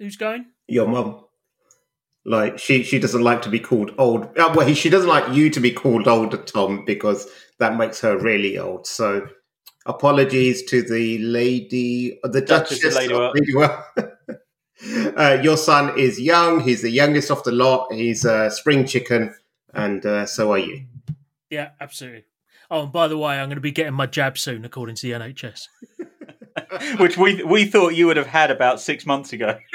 Who's going? Your mum. Like she, she doesn't like to be called old. Uh, well, she doesn't like you to be called older, Tom, because that makes her really old. So, apologies to the lady, uh, the Duchess Duchess, of Ladywell. of Ladywell. uh, your son is young. He's the youngest of the lot. He's a spring chicken, and uh, so are you. Yeah, absolutely. Oh, and by the way, I'm going to be getting my jab soon, according to the NHS. Which we we thought you would have had about six months ago.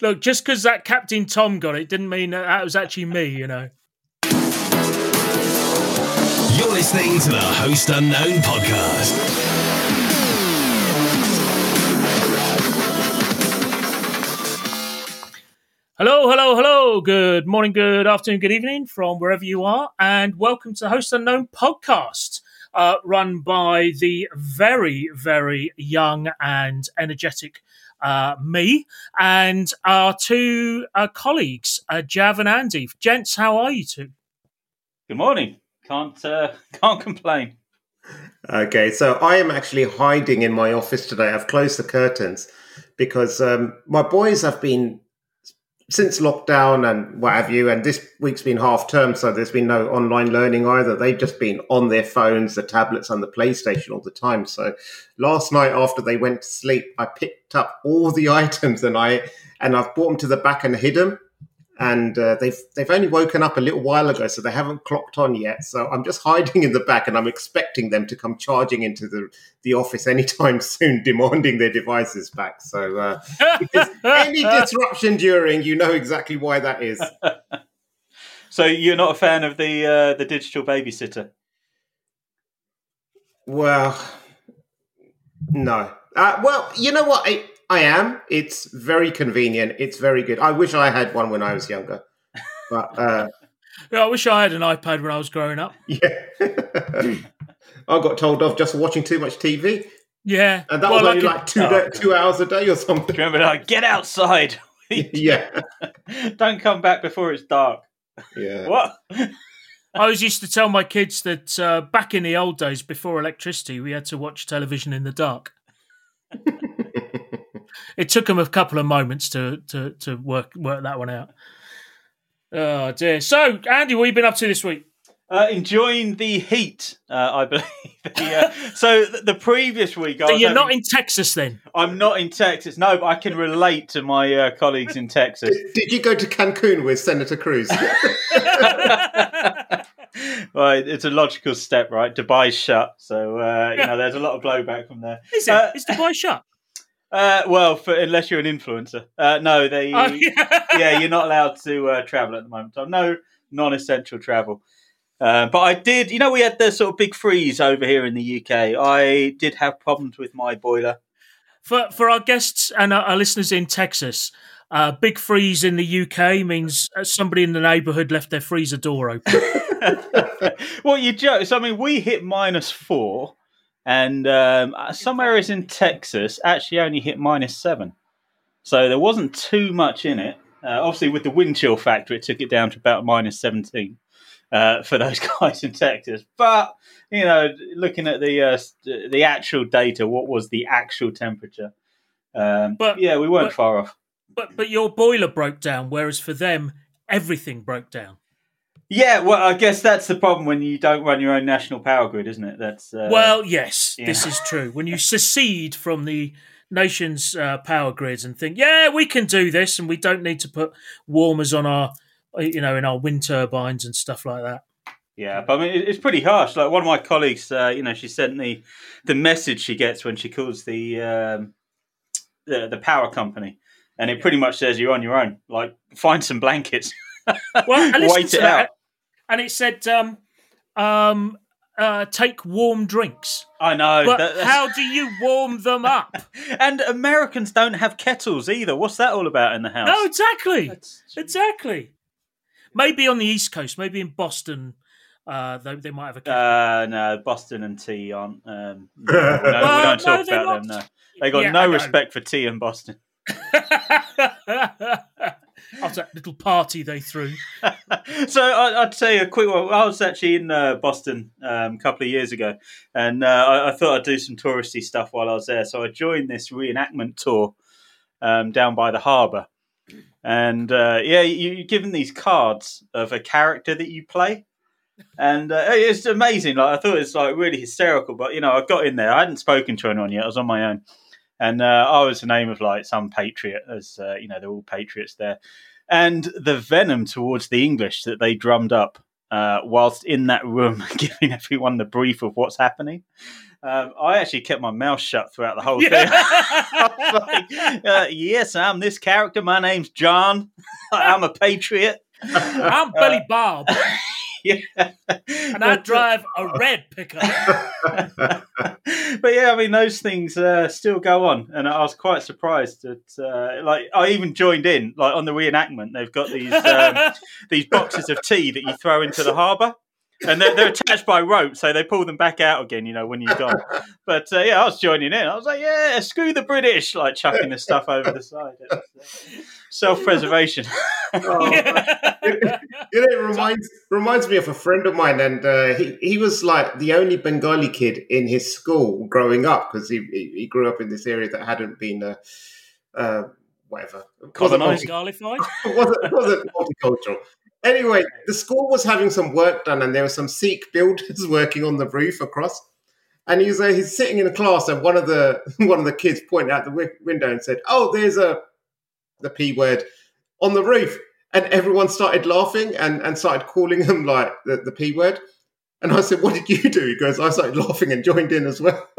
Look, just because that Captain Tom got it didn't mean that, that was actually me, you know. You're listening to the Host Unknown podcast. Hello, hello, hello. Good morning, good afternoon, good evening from wherever you are, and welcome to the Host Unknown podcast, uh, run by the very, very young and energetic uh, me and our two uh, colleagues, uh, Jav and Andy. Gents, how are you two? Good morning. Can't uh, can't complain. Okay, so I am actually hiding in my office today. I've closed the curtains because um, my boys have been since lockdown and what have you, and this week's been half term, so there's been no online learning either. They've just been on their phones, the tablets, and the PlayStation all the time. So last night after they went to sleep, I picked up all the items and I and I've brought them to the back and hid them. And uh, they've they've only woken up a little while ago, so they haven't clocked on yet. So I'm just hiding in the back, and I'm expecting them to come charging into the, the office anytime soon, demanding their devices back. So uh, any disruption during, you know exactly why that is. So you're not a fan of the uh, the digital babysitter? Well, no. Uh, well, you know what? I, I am. It's very convenient. It's very good. I wish I had one when I was younger. But uh, Yeah, I wish I had an iPad when I was growing up. yeah, I got told off just for watching too much TV, Yeah. and that Well, was only like like two Oh, da- God. two hours a day or something. remember like get outside? yeah, Don't come back before it's dark. yeah. What? I always used to tell my kids that uh, back in the old days, before electricity, we had to watch television in the dark. It took him a couple of moments to to, to work work that one out. Oh dear. So, Andy, what have you been up to this week? Uh, enjoying the heat, uh, I believe. The, uh, so th- the previous week, I So you're having- not in Texas then? I'm not in Texas. No, but I can relate to my uh, colleagues in Texas. Did, did you go to Cancun with Senator Cruz? well, it's a logical step, right? Dubai's shut, so uh, you know there's a lot of blowback from there. Is it? Uh, Is Dubai shut? Uh, well, for, unless you're an influencer, uh, no, they Oh, yeah. yeah, you're not allowed to uh, travel at the moment. So no non-essential travel. Uh, but I did, you know, we had the sort of big freeze over here in the UK. I did have problems with my boiler. For for our guests and our, listeners in Texas, uh, big freeze in the UK means uh, somebody in the neighbourhood left their freezer door open. well, you joke. So, I mean, we hit minus four, and um, some areas in Texas actually only hit minus seven. So there wasn't too much in it. Uh, obviously, with the wind chill factor, it took it down to about minus 17 uh, for those guys in Texas. But, you know, looking at the uh, the actual data, what was the actual temperature? Um, But- yeah, we weren't but- far off. but but your boiler broke down, whereas for them everything broke down. Yeah, well, I guess that's the problem when you don't run your own national power grid, isn't it? That's uh, well, yes, yeah. this is true. When you secede from the nation's uh, power grids and think, yeah, we can do this, and we don't need to put warmers on our, uh, you know, in our wind turbines and stuff like that. Yeah, but I mean, it's pretty harsh. Like one of my colleagues, uh, you know, she sent me the message she gets when she calls the um, the, the power company, and it pretty much says you're on your own. Like, find some blankets, Well, I listened wait to it that, out. And it said, um, um, uh, take warm drinks. I know. But that- how do you warm them up? And Americans don't have kettles either. What's that all about in the house? no, exactly, That's- exactly. Maybe on the East Coast, maybe in Boston, uh, they, they might have a. kettle. Uh, no, Boston and tea aren't. Um, no, we don't, we don't talk they're about them. No, they got Yeah, no respect for tea in Boston. after that little party they threw. so I, I'd say a quick one. I was actually in uh, Boston um, a couple of years ago, and uh, I, I thought I'd do some touristy stuff while I was there. So I joined this reenactment tour um, down by the harbour, and uh, yeah, you, you're given these cards of a character that you play. And uh, it's amazing. Like I thought it was like really hysterical, but you know, I got in there. I hadn't spoken to anyone yet. I was on my own, and uh, I was the name of like some patriot, as uh, you know, they're all patriots there. And the venom towards the English that they drummed up uh, whilst in that room, giving everyone the brief of what's happening. Um, I actually kept my mouth shut throughout the whole thing. Like, uh, yes, I'm this character. My name's John. I'm a patriot. I'm Billy Bob, yeah. and I drive a red pickup. but yeah, I mean those things uh, still go on, and I was quite surprised that uh, like I even joined in like on the reenactment. They've got these um, these boxes of tea that you throw into the harbour. And they're, they're attached by rope, so they pull them back out again, you know, when you're gone. But uh, yeah, I was joining in. I was like, yeah, screw the British, like chucking the stuff over the side. Uh, self-preservation. Oh, you know, it reminds reminds me of a friend of mine, and uh, he he was like the only Bengali kid in his school growing up because he, he he grew up in this area that hadn't been uh, uh, whatever wasn't, Garlified. wasn't wasn't multicultural. Anyway, the school was having some work done, and there were some Sikh builders working on the roof across. And he's uh, he's sitting in a class, and one of the one of the kids pointed out the wi- window and said, "Oh, there's a the p word on the roof." And everyone started laughing and, and started calling him like the, the p word. And I said, "What did you do?" He goes, "I started laughing and joined in as well."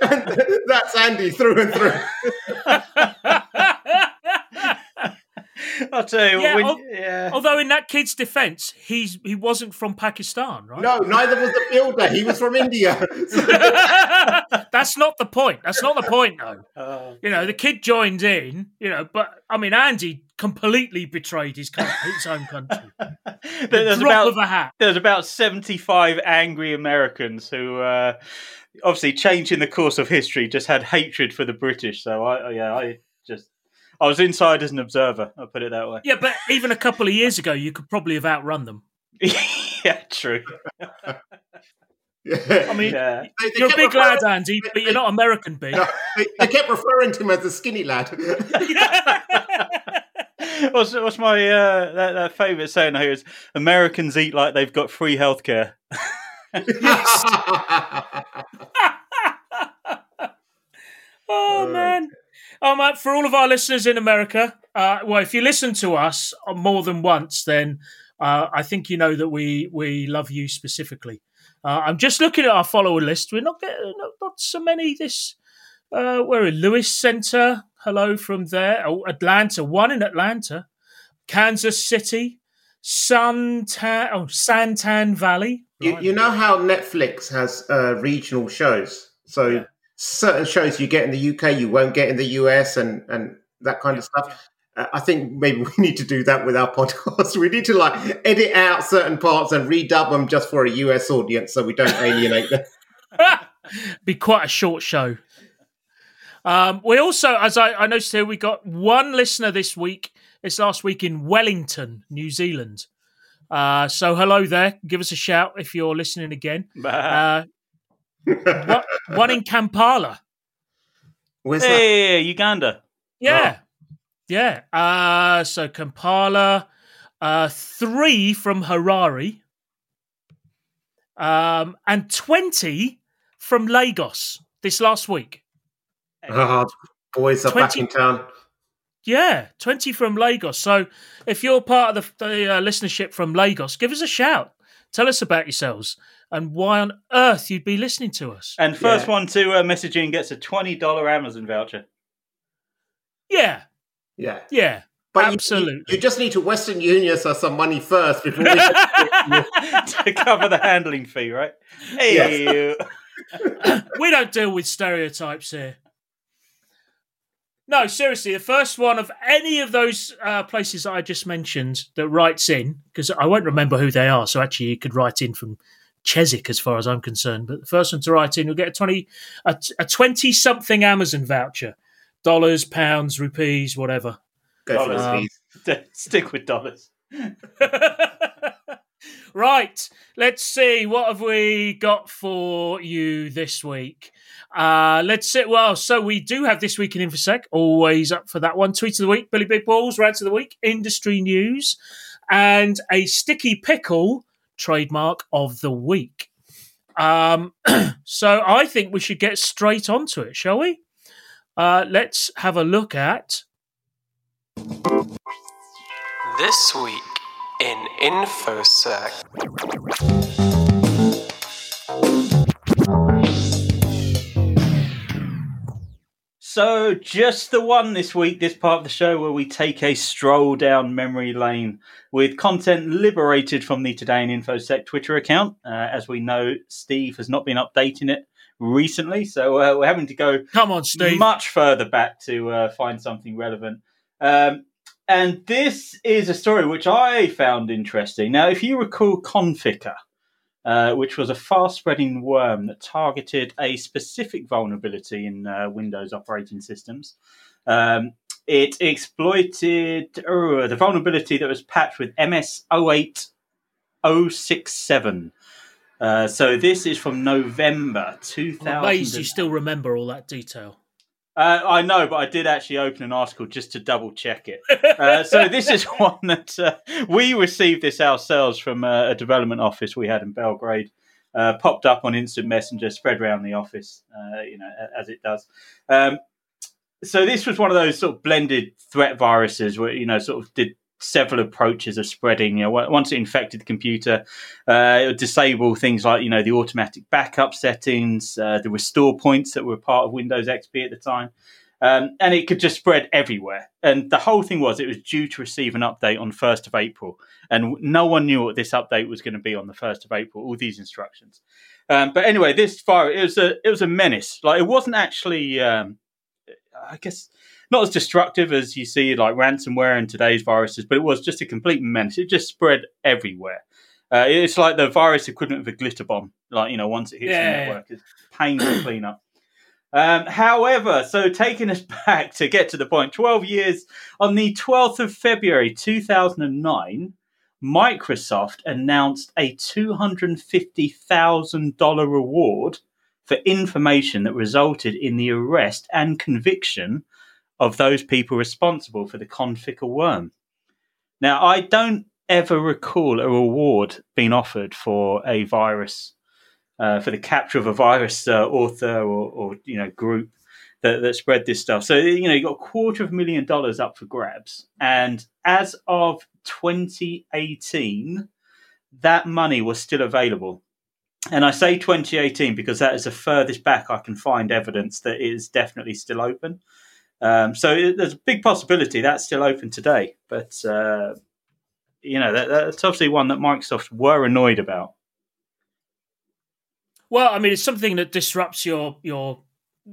And that's Andy through and through. I'll tell you, Yeah, when, al- yeah. Although in that kid's defence, he's he wasn't from Pakistan, right? No, neither was the builder. He was from India. That's not the point. That's not the point, though. Uh, You know, the kid joined in, you know, but I mean, Andy completely betrayed his country, his own country. there- there's Drop about of a hat. there's about 75 angry Americans who uh, obviously changing the course of history just had hatred for the British. So I yeah, I just I was inside as an observer. I'll put it that way. Yeah, but even a couple of years ago, you could probably have outrun them. yeah, true. I I mean, Yeah. They- they you're a kept big lad, Andy, but you're not American big. No, they, they kept referring to him as the skinny lad. what's, what's my uh, that, that favourite saying here is Americans eat like they've got free healthcare. Oh Uh, man! Oh man! For all of our listeners in America, uh, well, if you listen to us more than once, then uh, I think you know that we we love you specifically. Uh, I'm just looking at our follower list. We're not getting not, not so many this. Uh, we're in Lewis Center. Hello from there. Oh, Atlanta. One in Atlanta. Kansas City. Suntan. Oh, Santan Valley. you, you know how Netflix has uh, regional shows? So Yeah. Certain shows you get in the UK, you won't get in the US, and and that kind of stuff. Uh, I think maybe we need to do that with our podcast. We need to like edit out certain parts and redub them just for a US audience, so we don't alienate them. be quite a short show. Um, we also, as I, I noticed here, we got one listener this week. It's last week in Wellington, New Zealand. Uh, so hello there. Give us a shout if you're listening again. Uh, one, one in Kampala. Where's that? hey, Uganda. Yeah, yeah. Uh, so Kampala. Uh, three from Harare. Um, and twenty from Lagos this last week. Oh, boys are back in town. Yeah, 20 from Lagos. So if you're part of the, the uh, listenership from Lagos, give us a shout. Tell us about yourselves and why on earth you'd be listening to us. And first Yeah. one to uh, message in gets a $20 Amazon voucher. Yeah, Yeah. yeah. But you- Absolutely. You, you just need to Western Union us some money first before we to cover the handling fee, right? Hey, we don't deal with stereotypes here. No, seriously, the first one of any of those uh, places that I just mentioned that writes in, because I won't remember who they are, so actually you could write in from Chiswick as far as I'm concerned. But the first one to write in you'll get a 20 a, a 20 something Amazon voucher. dollars, pounds, rupees, whatever. Go Dollars. the fees. Stick with dollars. right, let's see what have we got for you this week. Uh, let's see. Well, so we do have this week in InfoSec. Always up for that one. Tweet of the week, Billy Big Balls, rant of the week, industry news, and a sticky pickle trademark of the week. Um, so I think we should get straight onto it, shall we? Uh, let's have a look at This week in InfoSec. So, just the one this week, this part of the show where we take a stroll down memory lane with content liberated from the Today in InfoSec Twitter account. Uh, as we know, Steve has not been updating it recently, so uh, we're having to go Come on, Steve. much further back to uh, find something relevant. Um, and this is a story which I found interesting. Now, if you recall Conficker, uh, which was a fast spreading worm that targeted a specific vulnerability in uh, Windows operating systems. Um, it exploited uh, the vulnerability that was patched with MS 08067. Uh, so this is from November 2000. I'm amazed you still remember all that detail. Uh, I know, but I did actually open an article just to double check it. Uh, so this is one that uh, we received this ourselves from uh, a development office we had in Belgrade. Uh, popped up on Instant Messenger, spread around the office, uh, you know, as it does. Um, so this was one of those sort of blended threat viruses where you know sort of did several approaches of spreading. You know, once it infected the computer, uh, it would disable things like you know the automatic backup settings, uh, the restore points that were part of Windows XP at the time. Um, and it could just spread everywhere. And the whole thing was it was due to receive an update on 1st of April. And no one knew what this update was going to be on the 1st of April, all these instructions. Um, but anyway, this fire, it was a, it was a menace. Like it wasn't actually, um, I guess, not as destructive as you see like ransomware and today's viruses, but it was just a complete menace. It just spread everywhere. Uh, it's like the virus equivalent of a glitter bomb. Like you know, once it hits Yeah. the network, it's pain to clean up. Um, however, so taking us back to get to the point, 12 years on the 12th of February 2009, Microsoft announced a $250,000 reward for information that resulted in the arrest and conviction of those people responsible for the Conficker worm. Now, I don't ever recall a reward being offered for a virus, uh, for the capture of a virus uh, author or, or you know group that, that spread this stuff. So you know you got a quarter of a million dollars up for grabs, and as of 2018, that money was still available. And I say 2018 because that is the furthest back I can find evidence that it is definitely still open. Um, so it, there's a big possibility that's still open today, but uh, you know that, that's obviously one that Microsoft were annoyed about. Well, I mean, it's something that disrupts your your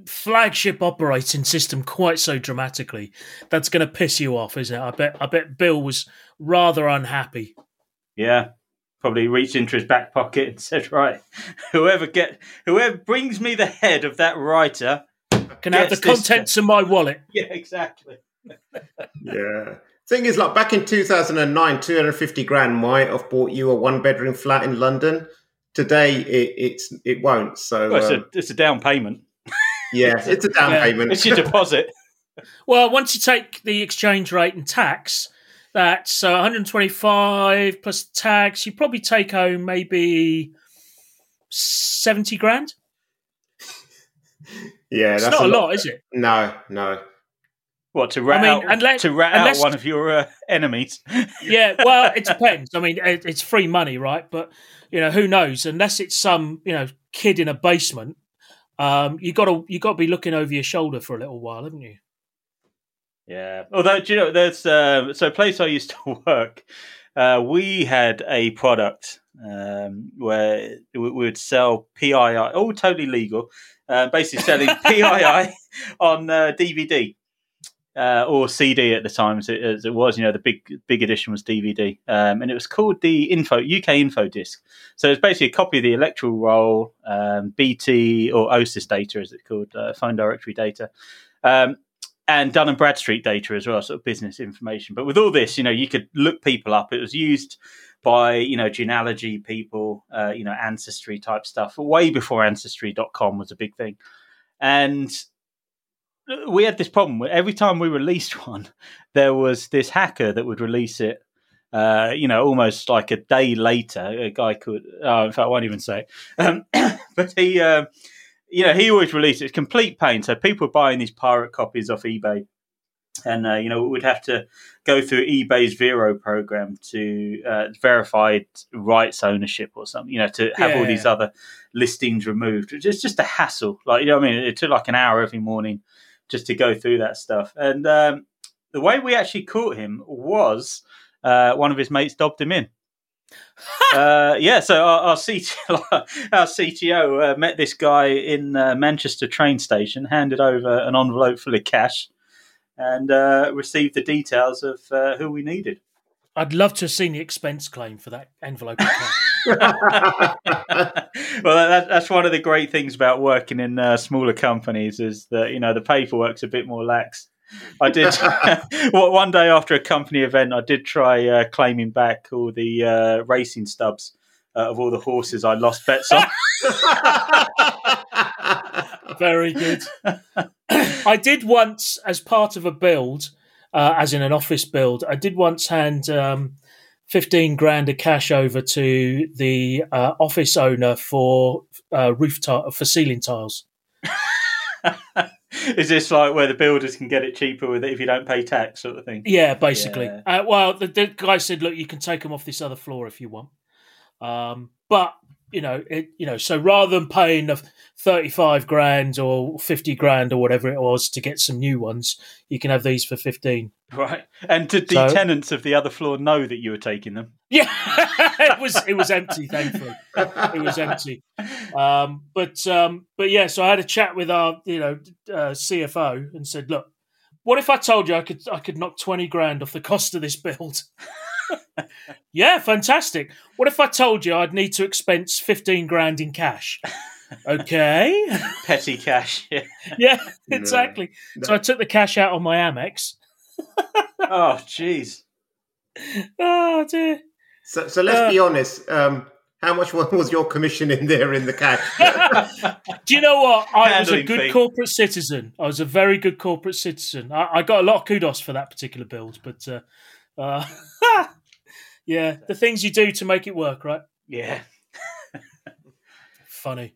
flagship operating system quite so dramatically. That's going to piss you off, isn't it? I bet. I bet Bill was rather unhappy. Yeah, probably reached into his back pocket and said, "Right, whoever get whoever brings me the head of that writer, Can I have the Gets this- contents of my wallet. yeah, exactly." Yeah. Thing is, like back in 2009, 250 grand might have bought you a one bedroom flat in London. Today, it, it's it won't. So Well, it's, um, a, it's a down payment. yeah, it's a down Yeah. payment. It's your deposit. Well, once you take the exchange rate and tax, that's uh, 125 plus tax. You probably take home maybe 70 grand. Yeah, It's that's not a lot, is it? No, no. What to rat I mean, out unless- to rat unless- out one of your uh, enemies? Yeah, well, it depends. I mean, it, it's free money, right? But you know, who knows? Unless it's some you know kid in a basement, um, you got to you got to be looking over your shoulder for a little while, haven't you? Yeah. Although, do you know, there's uh, so a place I used to work. Uh, we had a product um, where we would sell PII, all totally legal, uh, basically selling PII on uh, DVD uh, or CD at the time, as it, as it was. You know, the big big edition was DVD, um, and it was called the Info UK Info Disc. So it's basically a copy of the electoral roll, um, BT or OSIS data, as it's called, uh, phone directory data. Um, and Dun and Bradstreet data as well, sort of business information. But with all this, you know, you could look people up. It was used by you know genealogy people, uh, you know, ancestry type stuff, way before Ancestry.com was a big thing, and we had this problem every time we released one, there was this hacker that would release it. Uh, you know, almost like a day later, a guy could. Oh, in fact, I won't even say. Um, but he, uh, you know, he always released it. It's complete pain. So people were buying these pirate copies off eBay, and uh, you know, we'd have to go through eBay's Vero program to uh, verified rights ownership or something. You know, to have all Yeah. these other listings removed. It's just a hassle. Like you know, what I mean, it took like an hour every morning just to go through that stuff. And um, the way we actually caught him was uh, one of his mates dobbed him in. uh, yeah, so our, our, CTO, our CTO uh, met this guy in uh, Manchester train station, handed over an envelope full of cash, and uh, received the details of uh, who we needed. I'd love to have seen the expense claim for that envelope. of cash. well, that, that's one of the great things about working in uh, smaller companies is that you know the paperwork's a bit more lax. I did well, one day after a company event. I did try uh, claiming back all the uh, racing stubs uh, of all the horses I lost bets on. Very good. I did once, as part of a build, uh, as in an office build, I did once hand um, 15 grand of cash over to the uh, office owner for uh, roof tile for ceiling tiles. Is this like where the builders can get it cheaper with it if you don't pay tax, sort of thing? Yeah, basically. Yeah. Uh, well, the, the guy said, "Look, you can take them off this other floor if you want." Um, but you know, it, you know, so rather than paying the thirty-five grand or fifty grand or whatever it was to get some new ones, you can have these for fifteen. Right. And did the So- tenants of the other floor know that you were taking them? Yeah, it was it was empty. Thankfully, it was empty. Um, but um, but yeah, so I had a chat with our you know uh, CFO and said, look, what if I told you I could I could knock twenty grand off the cost of this build? yeah, fantastic. What if I told you I'd need to expense fifteen grand in cash? Okay, Petty cash. Yeah. yeah, exactly. So I took the cash out on my Amex. Oh, jeez. Oh dear. so, so let's Uh, be honest. Um, how much was your commission in there in the cash? Do you know what? I was a good fee. corporate citizen. I was a very good corporate citizen. I, I got a lot of kudos for that particular build, but uh, uh, yeah, the things you do to make it work, right? Yeah. Funny.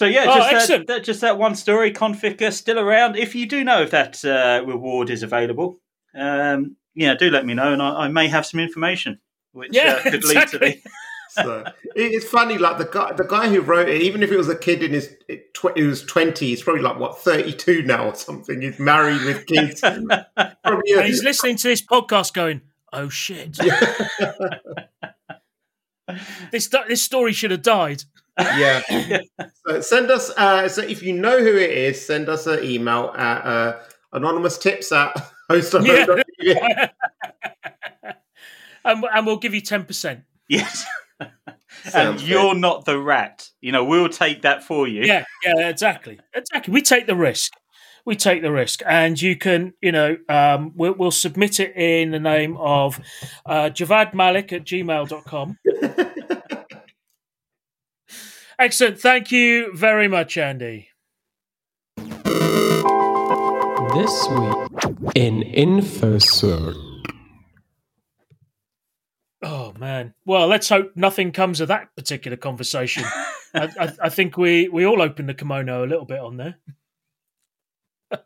So yeah, Oh, just, excellent. that, that, just that one story. Conficker still around. If you do know if that uh, reward is available, um, yeah, do let me know, and I, I may have some information which Yeah, uh, could lead to the. exactly. so it's funny, like the guy, the guy who wrote it, even if it was a kid in his tw- he was twenty, he's probably like what thirty two now or something. He's married with kids. probably And he's listening to this podcast, going, "Oh shit, this this story should have died." Yeah. So send us. Uh, so if you know who it is, send us an email at uh, anonymous tips at host and, and we'll give you ten percent. Yes. and you're not the rat. You know, we'll take that for you. Yeah, yeah, exactly, exactly. We take the risk. We take the risk, and you can, you know, um, we'll, we'll submit it in the name of uh, Javvad Malik at gmail.com. Excellent. Thank you very much, Andy. This week in InfoSec. Oh man. Well, let's hope nothing comes of that particular conversation. I, I, I think we we all opened the kimono a little bit on there.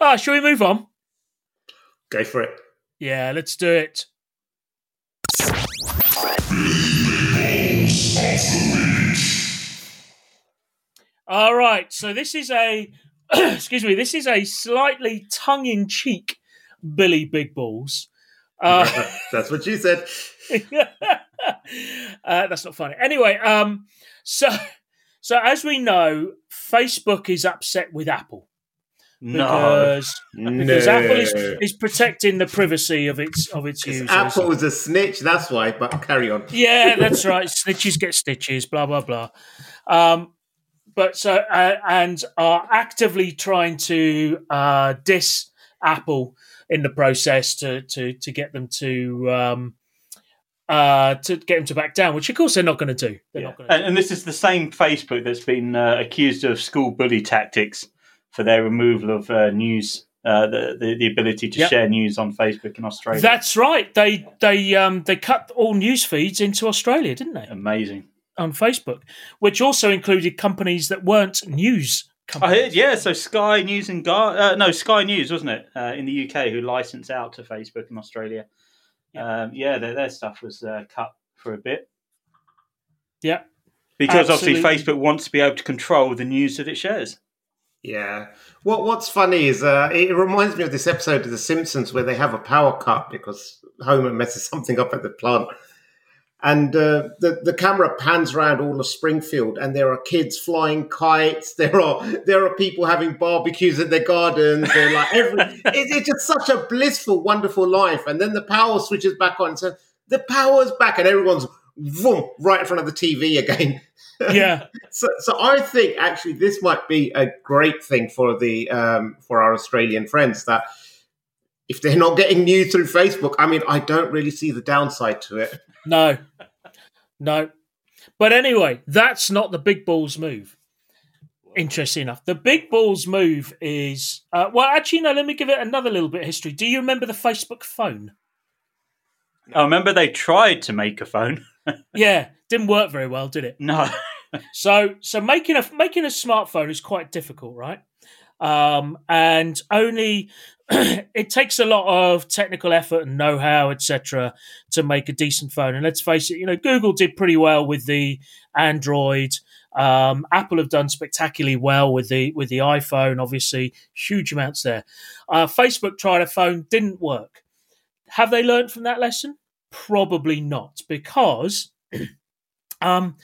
Ah, shall we move on? Go for it. Yeah, let's do it. All right, so this is a excuse me, this is a slightly tongue-in-cheek Billy Big Balls. Uh, That's what you said. uh, that's not funny. Anyway, um, so so as we know, Facebook is upset with Apple No. because because No. Apple is, is protecting the privacy of its of its users. Apple was a snitch. That's why. But carry on. Yeah, that's right. Snitches get stitches. Blah blah blah. Um, but so uh, and are actively trying to uh, diss Apple in the process to to to get them to um, uh, to get them to back down, which of course they're not going to do. They're Yeah. not going to. And, and this is the same Facebook that's been uh, accused of school bully tactics for their removal of uh, news, uh, the, the the ability to Yep. share news on Facebook in Australia. That's right. They they um they cut all news feeds into Australia, didn't they? amazing. On Facebook, which also included companies that weren't news companies. I heard, yeah. So Sky News and Gar- uh, no Sky News wasn't it uh, in the UK who licensed out to Facebook in Australia? Yeah, um, yeah their, their stuff was uh, cut for a bit Yeah. because Absolutely. obviously Facebook wants to be able to control the news that it shares. Yeah. What What's funny is uh, it reminds me of this episode of The Simpsons where they have a power cut because Homer messes something up at the plant, and uh, the the camera pans around all of Springfield, and there are kids flying kites. There are there are people having barbecues in their gardens. They're like every. it, it's just such a blissful, wonderful life. And then the power switches back on, so the power's back, and everyone's vroom, right in front of the TV again. yeah. So, so I think actually this might be a great thing for the um, for our Australian friends that if they're not getting news through Facebook, I mean, I don't really see the downside to it. No, no. But anyway, that's not the big balls move. Interesting enough, the big balls move is uh, well. Actually, no. Let me give it another little bit of history. Do you remember the Facebook phone? I remember they tried to make a phone. Yeah, didn't work very well, did it? No, So, so making a making a smartphone is quite difficult, right? Um, and only it takes a lot of technical effort and know-how, etc., to make a decent phone. And let's face it, you know, Google did pretty well with the Android. Um, Apple have done spectacularly well with the with the iPhone. Obviously, huge amounts there. Uh, Facebook tried a phone, didn't work. Have they learned from that lesson? Probably not, because um,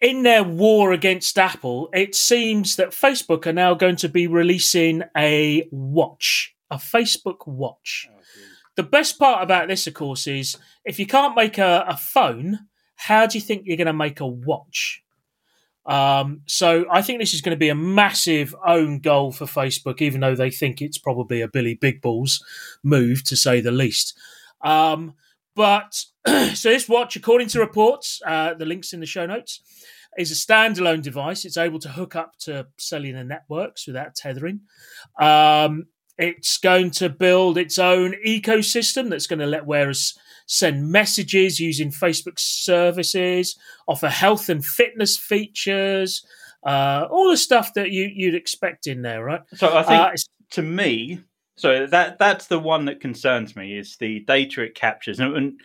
in their war against Apple, it seems that Facebook are now going to be releasing a watch, a Facebook watch. The best part about this, of course, is if you can't make a, a phone, how do you think you're going to make a watch? Um, so I think this is going to be a massive own goal for Facebook, even though they think it's probably a Billy Big Balls move, to say the least. Um, but so this watch, according to reports, uh, the links in the show notes, is a standalone device. It's able to hook up to cellular networks without tethering. Um, it's going to build its own ecosystem that's going to let wearers send messages using Facebook services, offer health and fitness features, uh, all the stuff that you, you'd expect in there, right? so I think Uh, to me, so that that's the one that concerns me is the data it captures. And, and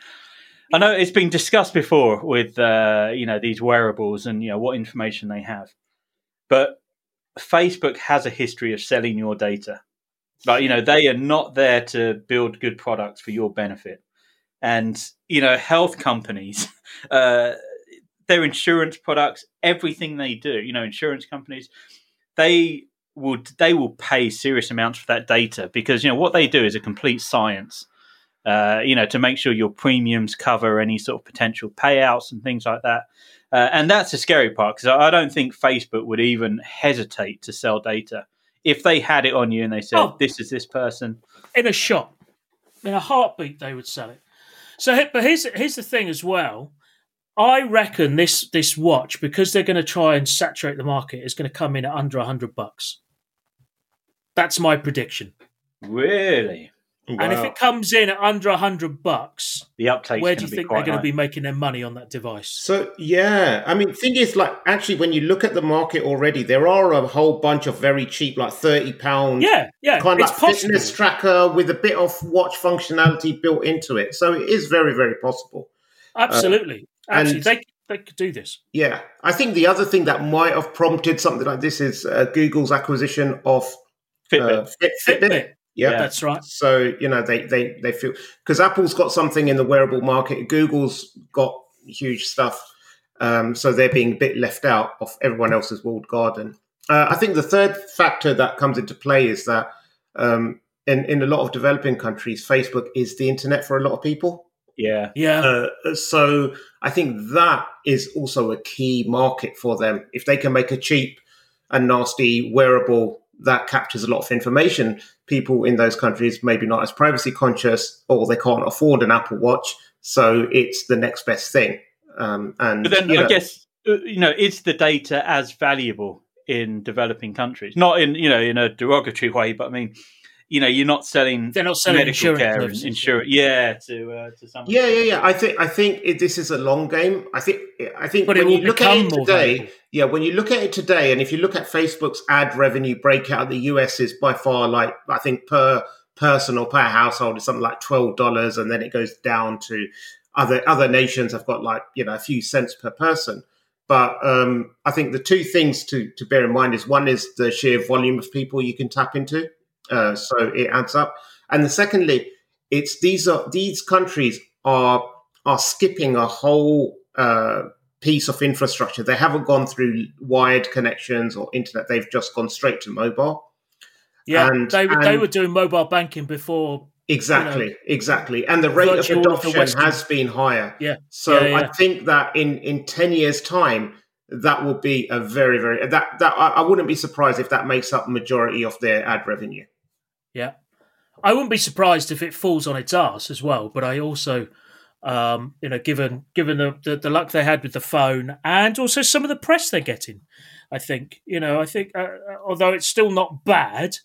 I know it's been discussed before with uh, you know these wearables and you know what information they have, but Facebook has a history of selling your data. Like you know they are not there to build good products for your benefit, and you know health companies. Uh, their insurance products, everything they do, you know, insurance companies, they would they will pay serious amounts for that data because you know what they do is a complete science. Uh, you know, to make sure your premiums cover any sort of potential payouts and things like that. Uh, and that's the scary part because I I don't think Facebook would even hesitate to sell data if they had it on you and they said, Oh. "This is this person." in a shot, in a heartbeat, they would sell it. So, but here's here's the thing as well. I reckon this this watch because they're going to try and saturate the market is going to come in at under hundred bucks. That's my prediction. Really, And if it comes in at under hundred bucks, the uptake. where do you think they're going to be making their money on that device? So yeah, I mean, thing is, like, actually, when you look at the market already, there are a whole bunch of very cheap, like thirty pound, Yeah, yeah, kind of it's like possible. fitness tracker with a bit of watch functionality built into it. So it is very, very possible. Absolutely, absolutely, and- they they could do this. Yeah, I think the other thing that might have prompted something like this is uh, Google's acquisition of Fitbit. uh, Fitbit. Fitbit, Yeah. Yeah. that's right. So you know they they they feel because Apple's got something in the wearable market, Google's got huge stuff, um, so they're being a bit left out of everyone else's walled garden. Uh, I think the third factor that comes into play is that um, in in a lot of developing countries, Facebook is the internet for a lot of people. Yeah. Yeah. Uh, so I think that is also a key market for them. If they can make a cheap and nasty wearable that captures a lot of information, people in those countries maybe not as privacy conscious or they can't afford an Apple Watch. So it's the next best thing. Um, and But then you I guess uh, you know, is the data as valuable in developing countries? Not in you know in a derogatory way, but I mean, you know, you're not selling They're not selling medical insurance care and insurance, yeah, to uh, to some. Yeah, yeah, yeah. I think I think it, this is a long game. I think I think But it when will you look at become it more today, valuable. Yeah, when you look at it today, and if you look at Facebook's ad revenue breakout, the US is by far like I think per person or per household is something like twelve dollars, and then it goes down to other other nations have got like you know a few cents per person. But um, I think the two things to to bear in mind is one is the sheer volume of people you can tap into, uh, so it adds up, and the secondly, it's these are these countries are are skipping a whole uh, piece of infrastructure. They haven't gone through wired connections or internet. They've just gone straight to mobile. Yeah. and- they, were they were doing mobile banking before. Exactly, exactly. And the rate of adoption has been higher. Yeah. So Yeah, yeah. I think that in in ten years' time, that will be a very very that that I, I wouldn't be surprised if that makes up majority of their ad revenue. Yeah. I wouldn't be surprised if it falls on its ass as well. But I also, um, you know, given given the, the, the luck they had with the phone and also some of the press they're getting, I think, you know, I think, uh, although it's still not bad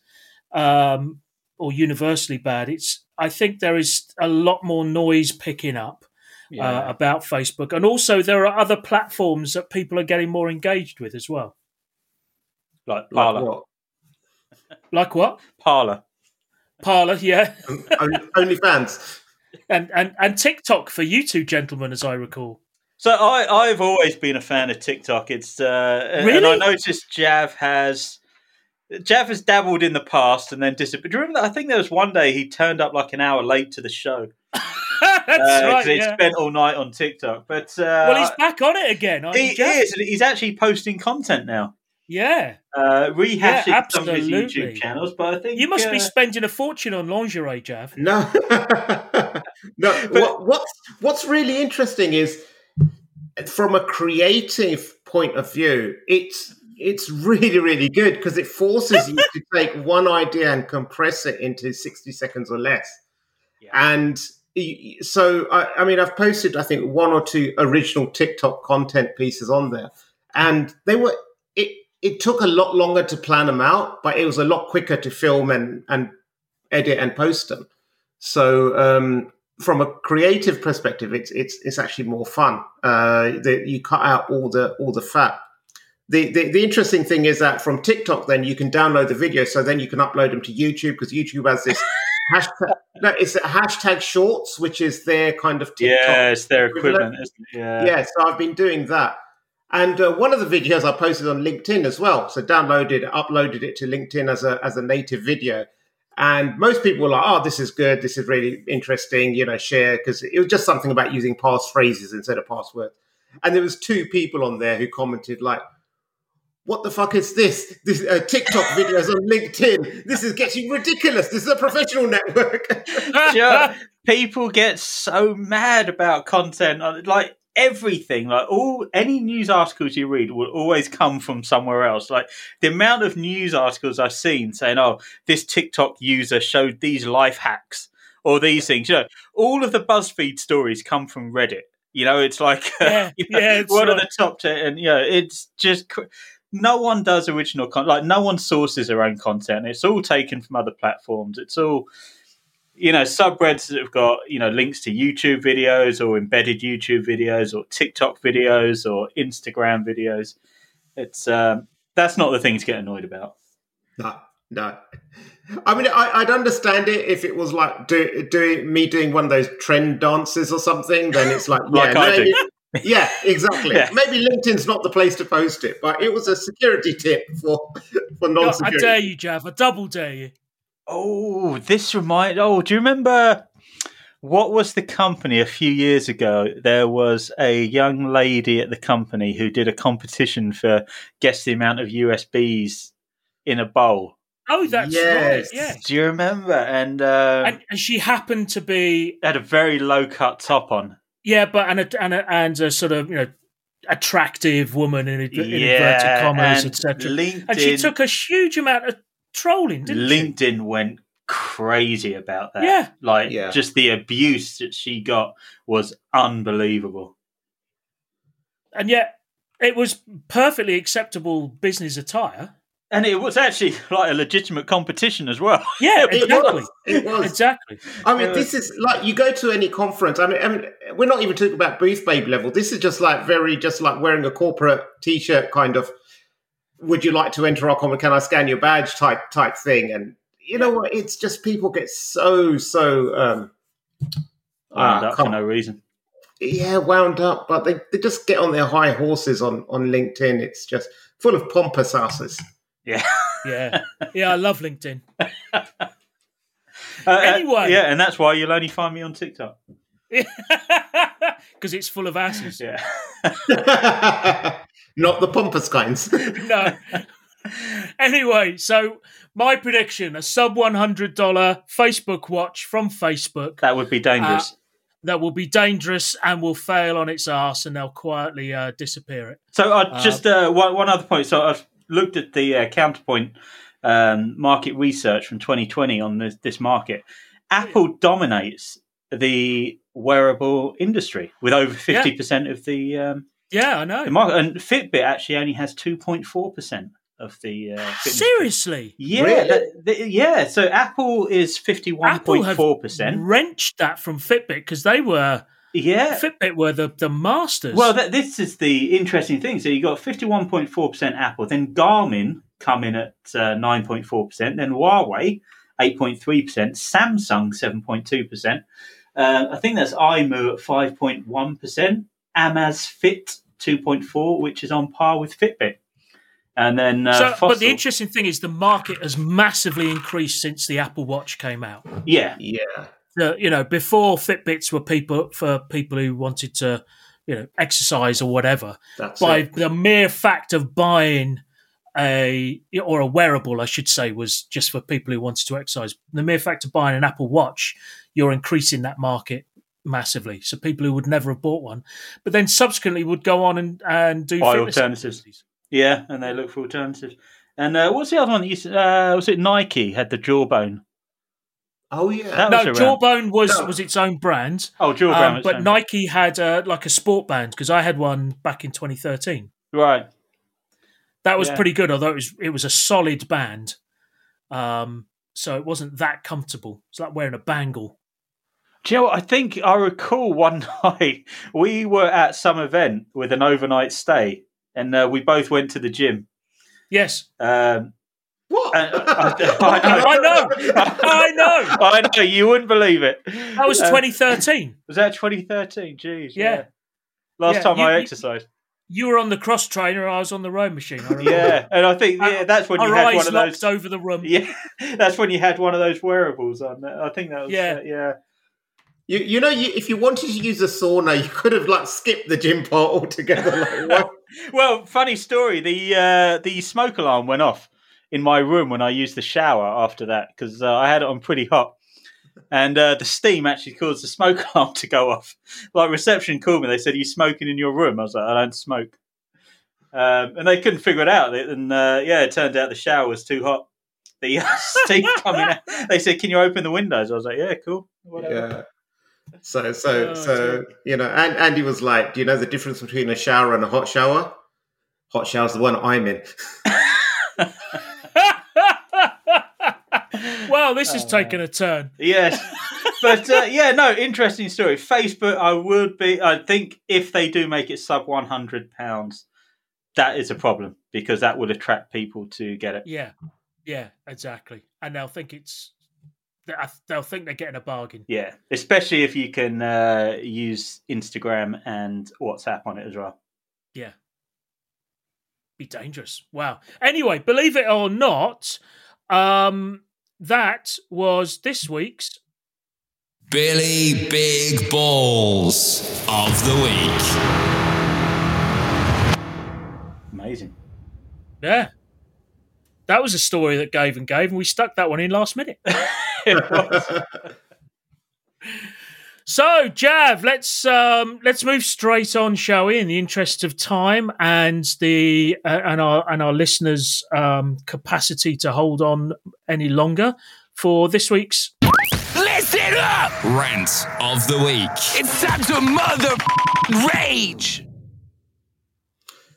um, or universally bad, it's, I think there is a lot more noise picking up uh, about Facebook. And also there are other platforms that people are getting more engaged with as well. like Like Parler, what? Like what? Parler. Parler, yeah. Only, OnlyFans. And, and, and TikTok for you two gentlemen, as I recall. So I, I've always been a fan of TikTok. It's uh, and Really? I noticed Jav has Jav has dabbled in the past and then disappeared. Do you remember that? I think there was one day he turned up like an hour late to the show. That's uh, right. He'd Yeah. spent all night on TikTok, but uh, well, he's back on it again. aren't he is. He's actually posting content now, Yeah. uh, rehashing Yeah, some of his. YouTube channels. But I think You must be uh, spending a fortune on lingerie, Jav. No, no. what, what's what's really interesting is from a creative point of view, it's it's really really good because it forces you to take one idea and compress it into sixty seconds or less. Yeah. And so, I, I mean, I've posted I think one or two original TikTok content pieces on there, and they were it. Took a lot longer to plan them out, but it was a lot quicker to film and and edit and post them. So um, from a creative perspective, it's it's it's actually more fun. Uh, the, you cut out all the all the fat. The, the the interesting thing is that from TikTok, then you can download the video, so then you can upload them to YouTube because YouTube has this hashtag. No, it's hashtag Shorts, which is their kind of TikTok yeah, it's their equivalent. equivalent. Isn't it? Yeah. yeah, so I've been doing that. And uh, one of the videos I posted on LinkedIn as well. So downloaded, uploaded it to LinkedIn as a as a native video. And most people were like, "Oh, this is good. This is really interesting." You know, share because it was just something about using passphrases instead of passwords. And there was two people on there who commented like, "What the fuck is this? This uh, TikTok videos on LinkedIn. This is getting ridiculous. This is a professional network." Ju- people get so mad about content like everything like all any news articles you read will always come from somewhere else. Like the amount of news articles i've seen saying oh this tiktok user showed these life hacks or these things you know all of the buzzfeed stories come from reddit. You know it's like Yeah, you know, yeah, it's one of the top 10 and you know it's just cr- no one does original content like no one sources their own content. It's all taken from other platforms. It's all you know subreddits that have got you know links to youtube videos or embedded youtube videos or tiktok videos or instagram videos it's um that's not the thing to get annoyed about No, no. I mean, I, I'd understand it if it was like do, doing me doing one of those trend dances or something. Then it's like, Like yeah, I do. maybe, yeah, exactly. Yeah. Maybe LinkedIn's not the place to post it, but it was a security tip for for No, I non-security. dare you, Jav. I double dare you. Oh this remind oh do you remember what was the company a few years ago there was a young lady at the company who did a competition for guess the amount of usbs in a bowl Oh, that's Yes. right. Yeah. Do you remember? And, uh, And, and she happened to be had a very low cut top on. yeah, but and a, and a, and a sort of you know attractive woman in, in inverted commas, etc. And she took a huge amount of trolling, didn't she? LinkedIn went crazy about that. Yeah. Like Yeah. just the abuse that she got was unbelievable. And yet, it was perfectly acceptable business attire. And it was actually like a legitimate competition as well. Yeah, It exactly. was. It was. Exactly. I mean, Uh, this is like you go to any conference. I mean, I mean, we're not even talking about booth babe level. This is just like very, just like wearing a corporate t-shirt kind of. Would you like to enter our conference? Can I scan your badge? Type type thing. And you know what? It's just people get so so. um Wound uh, up for no reason. yeah, wound up, but they, they just get on their high horses on on LinkedIn. It's just full of pompous asses. Yeah. Yeah. Yeah, I love LinkedIn. Uh, Anyway. yeah, and that's why you'll only find me on TikTok. Because it's full of asses. Yeah. not the pompous kinds. no. anyway, so my prediction a sub $100 Facebook watch from Facebook That would be dangerous. that will be dangerous and will fail on its ass and they'll quietly uh, disappear it. So I just uh, one, one other point. So I've looked at the uh, counterpoint um, market research from 2020 on this, this market. Apple dominates the wearable industry with over 50% of the, um, Yeah, I know. the market. And Fitbit actually only has 2.4% of the uh, fitness. Seriously? Yeah, Really? that- the- yeah. So Apple is Apple 51.4%. wrenched that from Fitbit because they were Yeah. Fitbit were the, the masters. Well, th- this is the interesting thing. So you got 51.4% Apple, then Garmin come in at uh, 9.4%, then Huawei 8.3%, Samsung 7.2%. Uh, I think that's imoo at 5.1%, Amazfit 2.4, which is on par with Fitbit. And then uh, so, but the interesting thing is the market has massively increased since the Apple Watch came out. yeah, yeah. the, you know, before Fitbits were people for people who wanted to, you know, exercise or whatever. That's By it. the mere fact of buying a or a wearable, I should say, was just for people who wanted to exercise. The mere fact of buying an Apple Watch, you're increasing that market massively. So people who would never have bought one, but then subsequently would go on and and do Buy alternatives. activities. yeah, and they look for alternatives. And uh, what's the other one? that you s- Uh, was it Nike had the Jawbone? Oh yeah. That No, was. Jawbone was No. was its own brand. Oh, Jawbone. Um, but saying. Nike had uh, like a sport band because I had one back in 2013. right. That was Yeah. pretty good, although it was it was a solid band. Um, so it wasn't that comfortable. It's like wearing a bangle. Do you know what? I think I recall one night we were at some event with an overnight stay, and uh, we both went to the gym. Yes, Um, What? I- I- I know. I know. I know you wouldn't believe it. that was Uh, 2013. Was that 2013? Jeez. Yeah. Yeah. Last Yeah, time you- I exercised. You were on the cross trainer. I was on the row machine. I. Yeah, and I think yeah, that's when you had one of locked those. over the room. Yeah, that's when you had one of those wearables on. I think that was Yeah. uh, yeah. You, you know, you, if you wanted to use a sauna, you could have like skipped the gym part altogether. Like. Well, funny story. The uh, the smoke alarm went off in my room when I used the shower after that because uh, I had it on pretty hot, and uh, the steam actually caused the smoke alarm to go off. Like reception called me, they said, "Are you smoking in your room?" I was like, "I don't smoke," um, and they couldn't figure it out. And uh, yeah, it turned out the shower was too hot. The uh, steam coming out. They said, "Can you open the windows?" I was like, "Yeah, cool." Whatever. yeah. So, so, Oh, so, you know, and Andy was like, "Do you know the difference between a shower and a hot shower? Hot shower's the one I'm in." well, this has Oh, taken a turn. Yes, but uh, yeah, no, interesting story. Facebook, I would be. I think if they do make it sub one hundred pounds, that is a problem because that will attract people to get it. Yeah, yeah, exactly. And they'll think it's they'll think they're getting a bargain. Yeah, especially if you can uh, use Instagram and WhatsApp on it as well. Yeah. Be dangerous. Wow. Anyway, believe it or not, um, that was this week's. Billy Big Balls of the Week. Amazing. Yeah. That was a story that gave and gave, and we stuck that one in last minute. It was. So, Jav, let's um, let's move straight on, shall we? In the interest of time and the uh, and our and our listeners' um, capacity to hold on any longer for this week's. Listen up! Rant of the week. It's time to mother rage.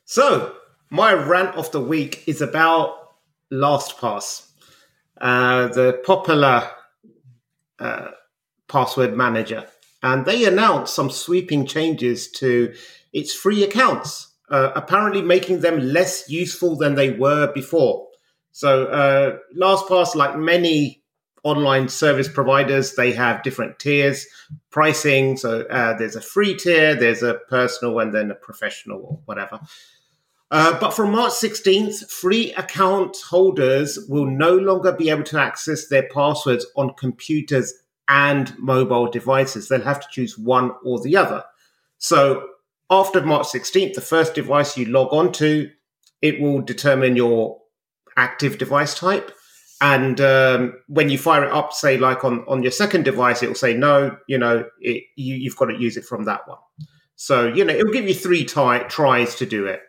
So, my rant of the week is about LastPass, uh, the popular uh, password manager. And they announced some sweeping changes to its free accounts, uh, apparently making them less useful than they were before. So, uh, LastPass, like many online service providers, they have different tiers, pricing. So, uh, there's a free tier, there's a personal, and then a professional or whatever. Uh, but from March 16th, free account holders will no longer be able to access their passwords on computers and mobile devices. They'll have to choose one or the other. So after March 16th, the first device you log on to, it will determine your active device type. And um, when you fire it up, say like on, on your second device, it will say, no, you know, it, you, you've got to use it from that one. So, you know, it will give you three tries to do it.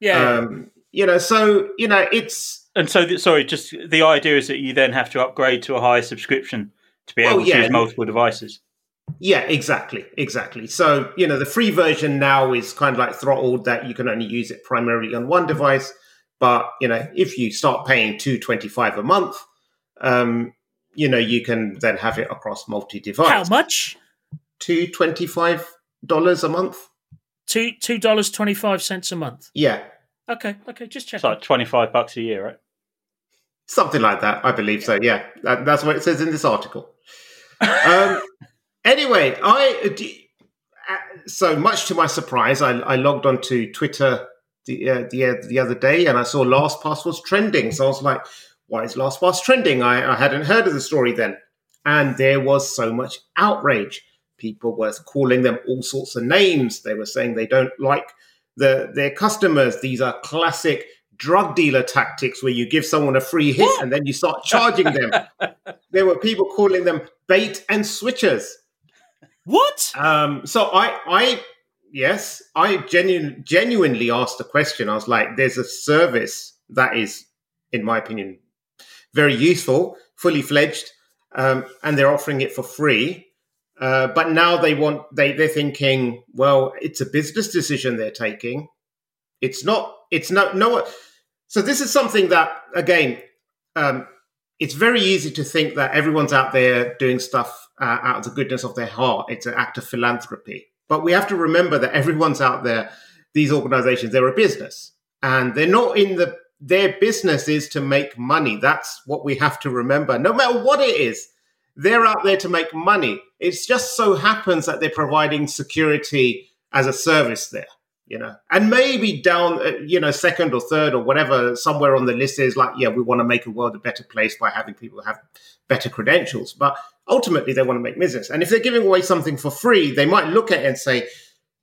Yeah, Um, you know, so, you know, it's, And so, th- sorry, just the idea is that you then have to upgrade to a higher subscription to be able Well, to yeah. use multiple devices. Yeah, exactly, exactly. So you know, the free version now is kind of like throttled that you can only use it primarily on one device. But you know, if you start paying two twenty five a month, um, you know, you can then have it across multi device. how much? Two twenty five dollars a month. Two two dollars twenty five cents a month. Yeah, Okay, okay, just check. It's like 25 bucks a year, right? something like that. I believe so. Yeah, that, that's what it says in this article. um, anyway, I d- uh, so much to my surprise, I, I logged onto Twitter the uh, the uh, the other day and I saw LastPass was trending. So I was like, "Why is LastPass trending?" I, I hadn't heard of the story then, and there was so much outrage. People were calling them all sorts of names. They were saying they don't like the their customers. These are classic drug dealer tactics where you give someone a free hit and then you start charging them. there were people calling them bait and switchers. What? Um, so I, I, yes, I genuine, genuinely asked the question. I was like, "There's a service that is, in my opinion, very useful, fully fledged, um, and they're offering it for free." Uh, but now they want they they're thinking, well, it's a business decision they're taking. It's not. It's no no. So this is something that again, um, it's very easy to think that everyone's out there doing stuff uh, out of the goodness of their heart. It's an act of philanthropy. But we have to remember that everyone's out there, these organizations, they're a business and they're not in the, their business is to make money. That's what we have to remember, no matter what it is. They're out there to make money. It just so happens that they're providing security as a service there you know. And maybe down uh, you know second or third or whatever somewhere on the list is like yeah we want to make a world a better place by having people have better credentials. But ultimately they want to make business. And if they're giving away something for free they might look at it and say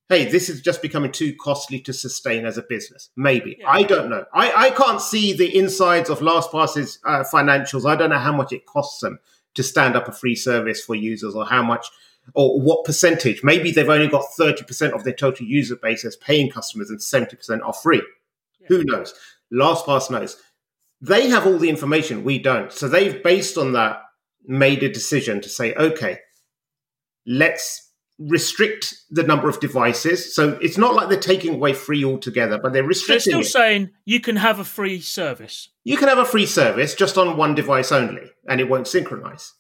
hey this is just becoming too costly to sustain as a business. Maybe. Yeah. i don't know. I i can't see the insides of lastpass's uh, financials. I don't know how much it costs them to stand up a free service for users or how much or what percentage. Maybe they've only got 30% of their total user base as paying customers and 70% are free. Who knows? Last LastPass knows. They have all the information, we don't. So they've, based on that, made a decision to say, okay, let's restrict the number of devices. So it's not like they're taking away free altogether, but they're restricting. They're still it. saying you can have a free service. You can have a free service just on one device only, and it won't synchronize.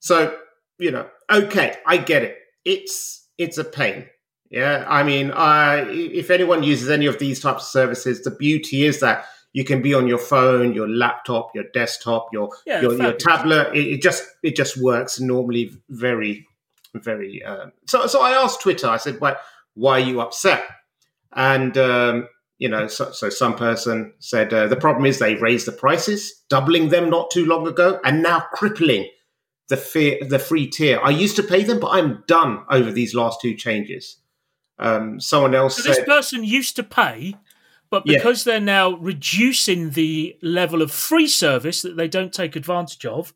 So, you know, okay, I get it. It's it's a pain. Yeah, I mean, uh, if anyone uses any of these types of services, the beauty is that you can be on your phone, your laptop, your desktop, your Yeah, your, your tablet. It, it just it just works normally very very. Uh, so so I asked Twitter. I said, "Why why are you upset?" And um, you know, so, so some person said uh, the problem is they raised the prices, doubling them not too long ago, and now crippling the fear, the free tier. I used to pay them, but I'm done over these last two changes. Um, someone else So this person used to pay, but Yeah. because they're now reducing the level of free service that they don't take advantage of,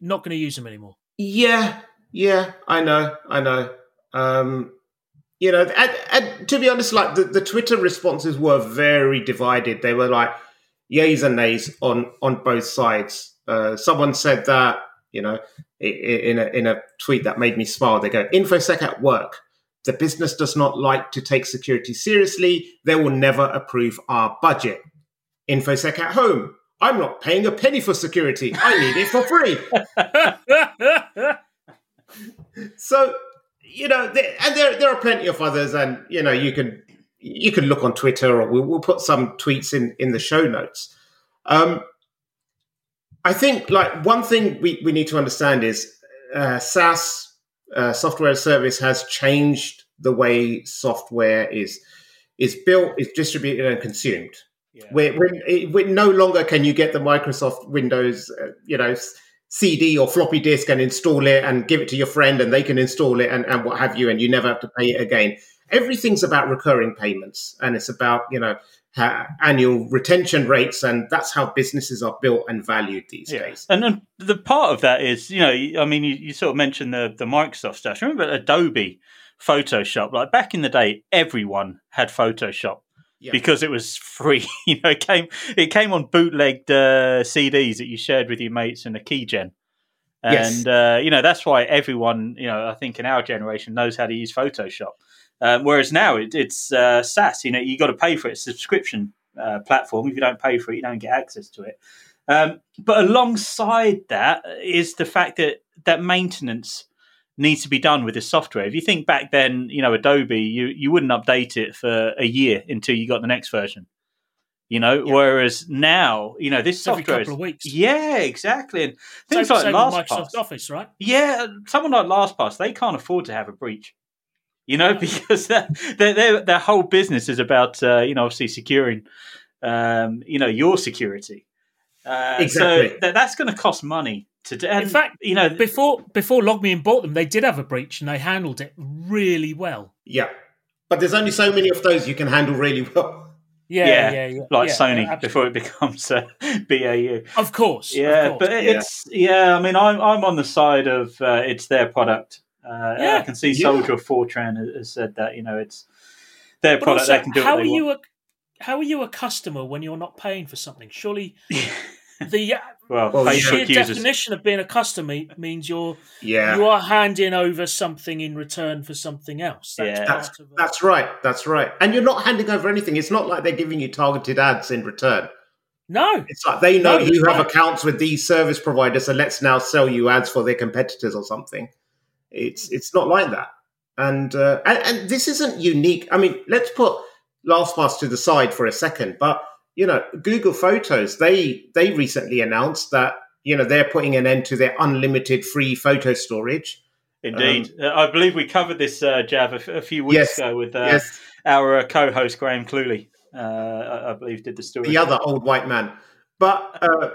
not going to use them anymore. Yeah, yeah, I know, I know. Um, you know, and, and to be honest, like the, the Twitter responses were very divided. They were like yays and nays on on both sides. Uh, someone said that you know in a in a tweet that made me smile. They go, "InfoSec at work. The business does not like to take security seriously. They will never approve our budget. InfoSec at home. I'm not paying a penny for security. I need it for free." So you know, there, and there there are plenty of others, and you know, you can you can look on Twitter, or we'll, we'll put some tweets in in the show notes. Um, I think like one thing we we need to understand is uh, SaaS uh, software service has changed the way software is is built, is distributed, and consumed. We're, we're, no longer can you get the Microsoft Windows, uh, you know, CD or floppy disk and install it and give it to your friend and they can install it and, and what have you, and you never have to pay it again. Everything's about recurring payments and it's about, you know, ha- annual retention rates, and that's how businesses are built and valued these days. And then the part of that is, you know, I mean, you, you sort of mentioned the the Microsoft stuff. Remember Adobe Photoshop? Like back in the day, everyone had Photoshop Yeah. because it was free. you know, it came it came on bootlegged uh, CDs that you shared with your mates and a keygen. And Yes. uh, you know that's why everyone, you know, I think in our generation knows how to use Photoshop. Um, whereas now it, it's uh, SaaS. You know, you got to pay for it. It's a subscription uh, platform. If you don't pay for it, you don't get access to it. Um, but alongside that is the fact that that maintenance needs to be done with this software. If you think back then, you know, Adobe, you, you wouldn't update it for a year until you got the next version. You know, Yeah. whereas now, you know, this Every software couple is, of weeks. yeah, exactly. And things Same- like same LastPass, Microsoft Office, right? yeah, someone like LastPass, they can't afford to have a breach. You know, because their their their, whole business is about uh, you know obviously securing um, you know your security. Uh, Exactly. So that, that's going to cost money to do. In fact, you know, Before before LogMeIn bought them, they did have a breach and they handled it really well. Yeah. But there's only so many of those you can handle really well. Yeah, Yeah, yeah, yeah. like yeah, Sony absolutely. before it becomes uh, BAU. Of course. of Yeah, course. but it's yeah. I mean, I'm I'm on the side of uh, it's their product. Uh, Yeah. I can see Soldier of Fortran has- has said that. You know, it's their But product. also, they can do how what are they you a how are you a customer when you're not paying for something? Surely the Well, Well, sheer Facebook definition of being a customer means you're Yeah. you are handing over something in return for something else. That's Yeah. part of a- That's right. That's right. And you're not handing over anything. It's not like they're giving you targeted ads in return. no. It's like they know No, you have right. accounts with these service providers, so let's now sell you ads for their competitors or something. It's it's not like that. And uh, and, and this isn't unique. I mean, let's put LastPass to the side for a second. But you know, Google Photos they they recently announced that you know they're putting an end to their unlimited free photo storage. Indeed, Uh, I believe we covered this, uh, Jav, a, f- a few weeks Yes. ago with uh, yes, our uh, co-host Graham Cluley. Uh, I, I believe did the story. the other old white man. But uh,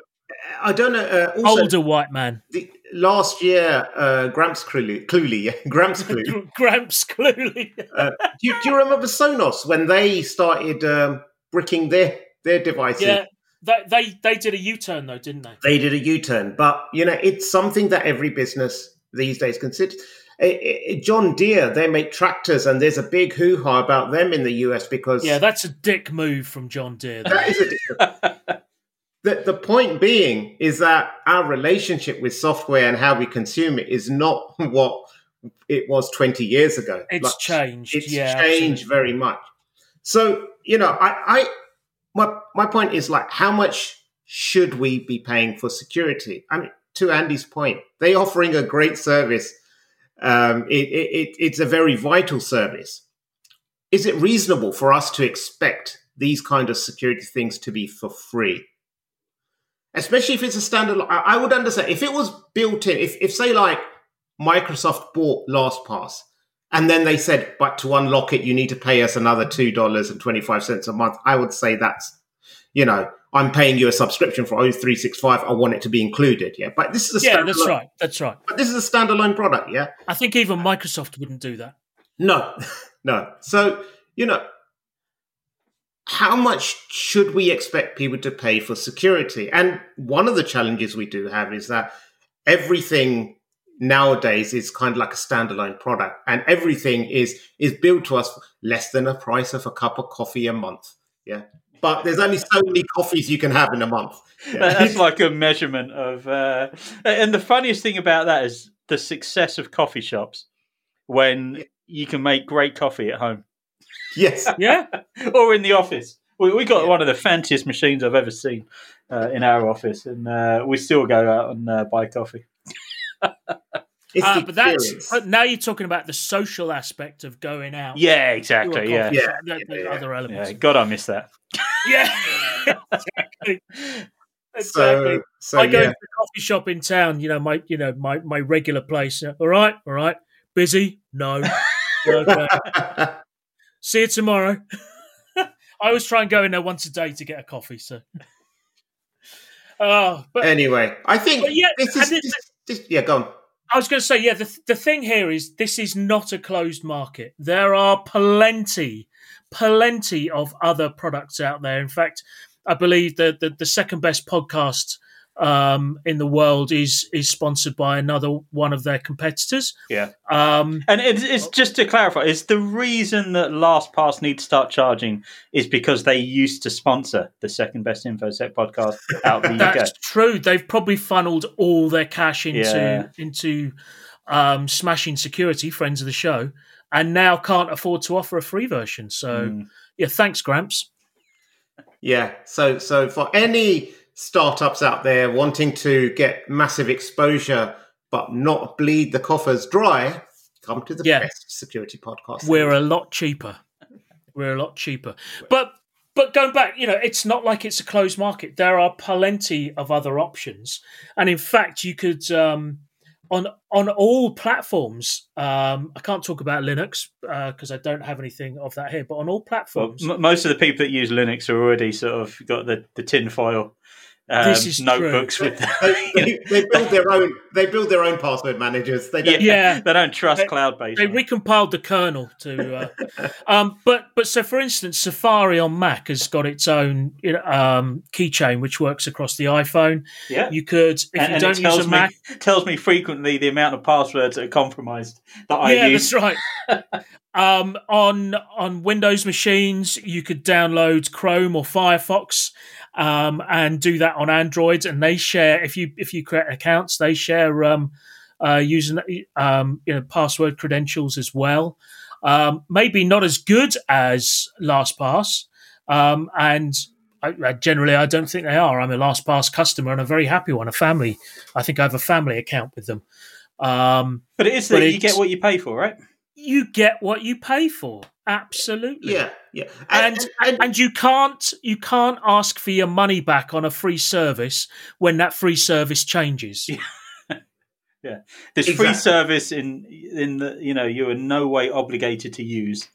I don't know. Uh, also, Older white man. the, last year, uh, Gramps Cluley, Cluley, Gramps Cluley. Gramps Cluley. Uh, do, you, do you remember Sonos when they started um, bricking their their devices? yeah. They, they they did a U turn though, didn't they? They did a U turn, but you know it's something that every business these days considers. Eh, eh, John Deere, they make tractors, and there's a big hoo ha about them in the US because Yeah, that's a dick move from John Deere. that is a the, the point being is that our relationship with software and how we consume it is not what it was 20 years ago. It's Like, changed. it's yeah, changed absolutely. very much. So, you know, I, I my my point is like how much should we be paying for security? I mean, to Andy's point, they offering a great service. Um, it, it, it, it's a very vital service. Is it reasonable for us to expect these kind of security things to be for free? Especially if it's a standalone. I, I would understand if it was built in. If, if say like Microsoft bought LastPass and then they said, but to unlock it, you need to pay us another two dollars and twenty five cents a month. I would say that's, you know, I'm paying you a subscription for O365. I want it to be included. Yeah, but this is a Yeah, that's right. That's right. But this is a standalone product. Yeah, I think even Microsoft wouldn't do that. no, no. So you know, how much should we expect people to pay for security? And one of the challenges we do have is that everything nowadays is kind of like a standalone product and everything is is built to us less than a price of a cup of coffee a month yeah but there's only so many coffees you can have in a month yeah. That's like a measurement of. Uh, and the funniest thing about that is the success of coffee shops when you can make great coffee at home yes Yeah, or in the office. We, we got one of the fanciest machines I've ever seen uh, in our office, and uh, we still go out and uh, buy coffee. It's uh, but that's but now you're talking about the social aspect of going out. Yeah, exactly. Yeah, Yeah, shop, the- the yeah, yeah. other elements. yeah. God, I miss that. Yeah, exactly. Exactly. so so I go yeah to the coffee shop in town. You know my, you know my my regular place. All right, all right. Busy? No. okay. See you tomorrow. I always try and go in there once a day to get a coffee. So, oh, but anyway i think But yeah, this is and this, yeah go on I was going to say, yeah, the, the thing here is this is not a closed market. There are plenty, plenty of other products out there. In fact, I believe that the, the second best podcast um, in the world is is sponsored by another one of their competitors. Yeah. Um, And it's, it's just to clarify, is the reason that LastPass need to start charging is because they used to sponsor the second best InfoSec podcast out of the UK. that's true. They've probably funneled all their cash into Yeah. into um, smashing security, friends of the show, and now can't afford to offer a free version. So, Mm. yeah, thanks, Gramps. Yeah. So so for any startups out there wanting to get massive exposure but not bleed the coffers dry, come to the Yeah. best security podcast. we're a lot cheaper. We're a lot cheaper. But but going back, you know, it's not like it's a closed market. There are plenty of other options, and in fact, you could um, on on all platforms. Um, I can't talk about Linux because I don't have anything of that here. But on all Well, platforms, m- most of the people that use Linux are already sort of got the, the tin foil um, This is true. notebooks with they, they- they build their own. They build their own password managers. They don't. Yeah. they don't trust cloud based. they recompiled the kernel to. Uh, um, but but so for instance, Safari on Mac has got its own um, keychain which works across the iPhone. yeah. You could if and, you and don't it use tells a me Mac. tells me frequently the amount of passwords that are compromised that I yeah, use. that's right. um, on on Windows machines, you could download Chrome or Firefox, um, and do that on Android. And they share if you if you create accounts, they share um, uh, using um, you know password credentials as well. Um, maybe not as good as LastPass, um, and I, I generally I don't think they are. I'm a LastPass customer and a very happy one. A family, I think I have a family account with them. Um, But it is that you get what you pay for, right? You get what you pay for absolutely Yeah. Yeah. and, and, and you can't you can't ask for your money back on a free service when that free service changes yeah. yeah. This free service in in the you know you are in no way obligated to use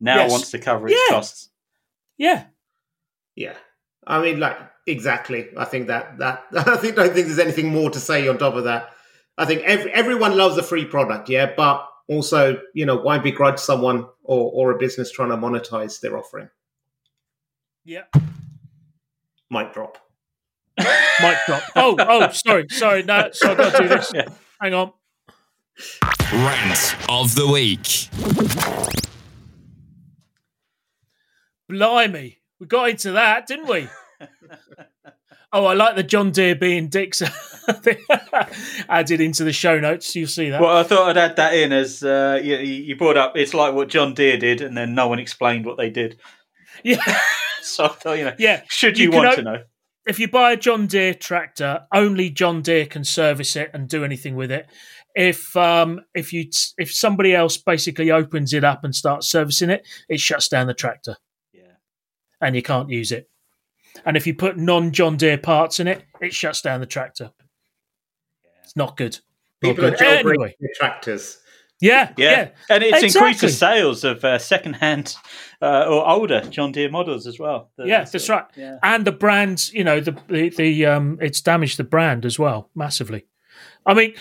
now Yes. wants to cover its Yeah. costs. yeah yeah. I mean, like exactly. I think that that I think don't think there's anything more to say on top of that. I think every, everyone loves a free product, yeah, but also, you know, why begrudge someone or, or a business trying to monetize their offering? yeah Mic drop. mic drop oh oh sorry sorry no so i got to do this Yeah. hang on Rant of the week. blimey we got into that didn't we Oh, I like the John Deere being dicks added into the show notes. You'll see that. Well, I thought I'd add that in as uh, you, you brought up. It's like what John Deere did, and then no one explained what they did. yeah, So I thought, you know, yeah. should you, You want o- to know? if you buy a John Deere tractor, only John Deere can service it and do anything with it. If um, if you if somebody else basically opens it up and starts servicing it, it shuts down the tractor Yeah. and you can't use it. And if you put non John Deere parts in it, it shuts down the tractor. It's not good. Not People are jailbreaking Anyway, their tractors. yeah, Yeah, yeah, and it's increased the sales of uh, second-hand uh, or older John Deere models as well. yeah. That's right. Yeah. and the brand, you know, the the, the um, it's damaged the brand as well massively. I mean,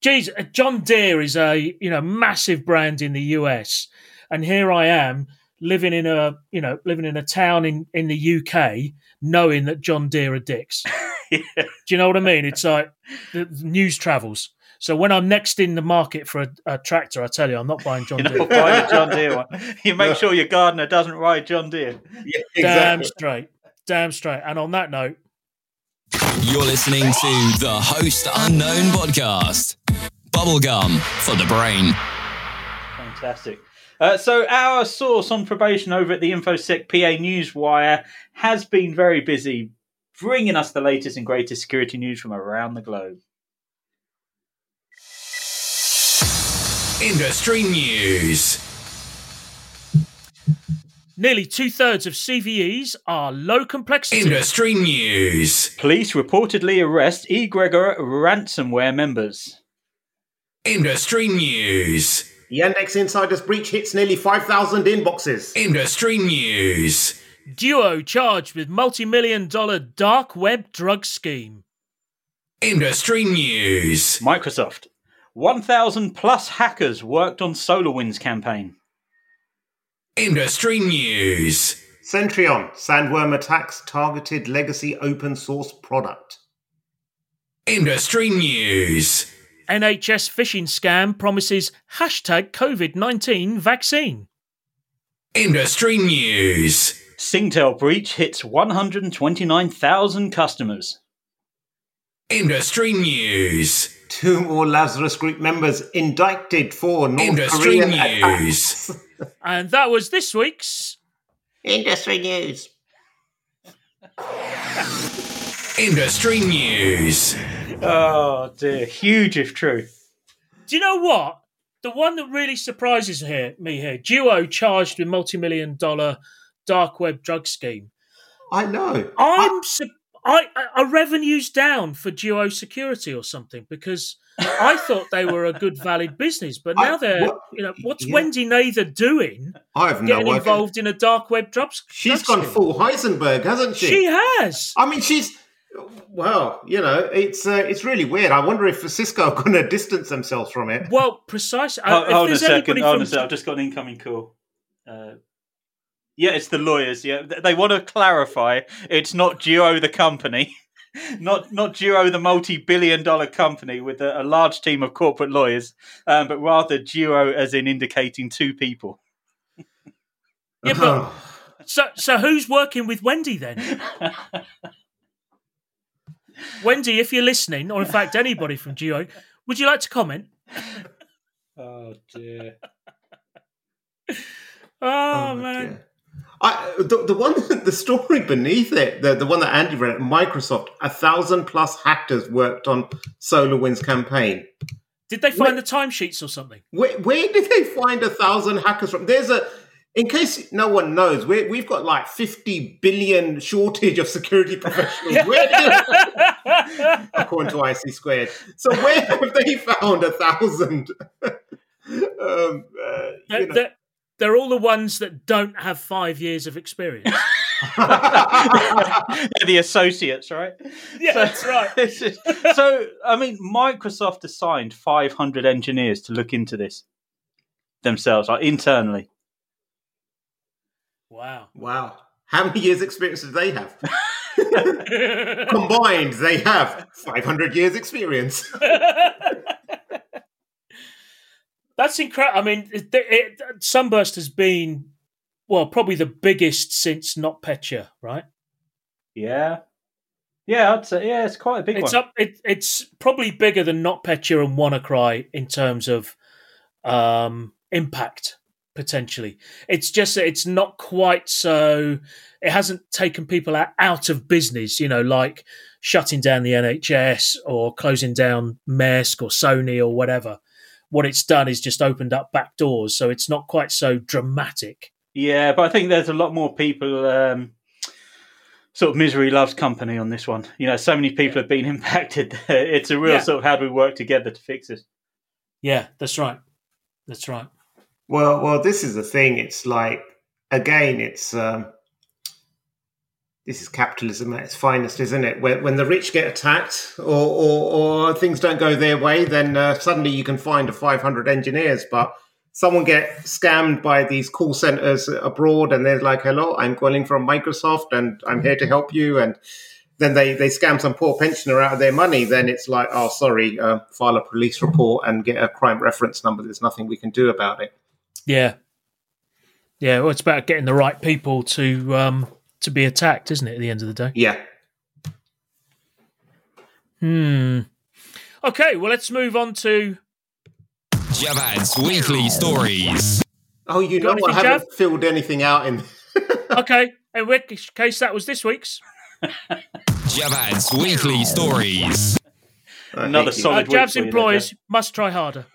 geez, John Deere is a you know massive brand in the US, and here I am living in a you know living in a town in in the UK, knowing that John Deere are dicks. Yeah. Do you know what I mean? It's like the the news travels. So when I'm next in the market for a, a tractor, I tell you, I'm not buying John You Deere. know, buy the John Deere one. You make sure your gardener doesn't ride John Deere. Yeah, Damn straight, damn straight. And on that note, You're listening to the Host Unknown podcast. Bubblegum for the brain. Fantastic. Uh, so our source on probation over at the InfoSec PA Newswire has been very busy bringing us the latest and greatest security news from around the globe. Industry news. nearly two thirds of CVEs are low complexity. Industry news. Police reportedly arrest Egregor ransomware members. Industry news. Yandex Insider's breach hits nearly 5,000 inboxes. Industry news. Duo charged with multi-million dollar dark web drug scheme. Industry news. Microsoft. 1,000 plus hackers worked on SolarWinds campaign. Industry news. Centreon, sandworm attacks targeted legacy open source product. Industry news. NHS phishing scam promises hashtag COVID-19 vaccine. Industry news. Singtel breach hits 129,000 customers. Industry news. Two more Lazarus Group members indicted for North Industry Korean news. attacks. And that was this week's Industry news. Industry news. Oh dear, huge if true. Do you know what? The one that really surprises here, me here, Duo charged with multi-million dollar dark web drug scheme. I know. I'm su- I, I are revenues down for Duo Security or something because I thought they were a good valid business, but I- now they're what- you know what's yeah. Wendy Nather doing I have no getting idea. involved in a dark web drug? She's drug gone scheme? full Heisenberg, hasn't she? She has. I mean, she's well, you know, it's uh, it's really weird. I wonder if Cisco are going to distance themselves from it. Well, precisely. Uh, Hold, hold a second. Hold from a second. I've just got an incoming call. Uh, yeah, it's the lawyers. Yeah, they want to clarify it's not Duo the company, not not Duo the multi-billion-dollar company with a, a large team of corporate lawyers, um, but rather Duo as in indicating two people. Yeah, but so so who's working with Wendy then? Wendy, if you're listening, or in fact anybody from Duo, would you like to comment? Oh dear. Oh, oh man. dear. I, the, the one, the story beneath it, the, the one that Andy read, at Microsoft, a thousand plus hackers worked on SolarWinds campaign. Did they find the timesheets or something? Where, where did they find a thousand hackers from? There's a, in case no one knows, we we've got like 50 billion shortage of security professionals. Where according to ISC squared. So where have they found a thousand? um, uh, They're, you know. they're- they're all the ones that don't have five years of experience. They're the associates, right? yeah, So- that's right. Is- so, I mean, Microsoft assigned 500 engineers to look into this themselves, like internally. Wow. wow. How many years experience do they have? Combined, they have 500 years experience. That's incredible. I mean, it, it, Sunburst has been, well, probably the biggest since Not NotPetya, right? Yeah. Yeah, I'd say, yeah, it's quite a big It's one. up. It, it's probably bigger than Not NotPetya and WannaCry in terms of um, impact potentially. It's just that it's not quite so. It hasn't taken people out, of business, you know, like shutting down the NHS or closing down Maersk or Sony or whatever. What it's done is just opened up back doors, so it's not quite so dramatic. Yeah, but I think there's a lot more people. Um, sort of misery loves company on this one. You know, so many people have been impacted. it's a real Yeah. sort of how do we work together to fix this? Yeah, that's right. That's right. Well, well, this is the thing. It's like again, it's um, this is capitalism at its finest, isn't it? When, when the rich get attacked or, or, or things don't go their way, then uh, suddenly you can find a 500 engineers. But someone get scammed by these call centers abroad, and they're like, "Hello, I'm calling from Microsoft, and I'm here to help you," and then they, they scam some poor pensioner out of their money, then it's like, oh, sorry, uh, file a police report and get a crime reference number. There's nothing we can do about it. Yeah, yeah. Well, it's about getting the right people to um, to be attacked, isn't it? At the end of the day. Yeah. Hmm. Okay. Well, let's move on to Javvad's weekly stories. Oh, you Got know, I anything, haven't filled anything out in. okay. In which case, that was this week's. Javvad's weekly stories. Another hate you. solid Uh, week Jabs you there, employees must try harder.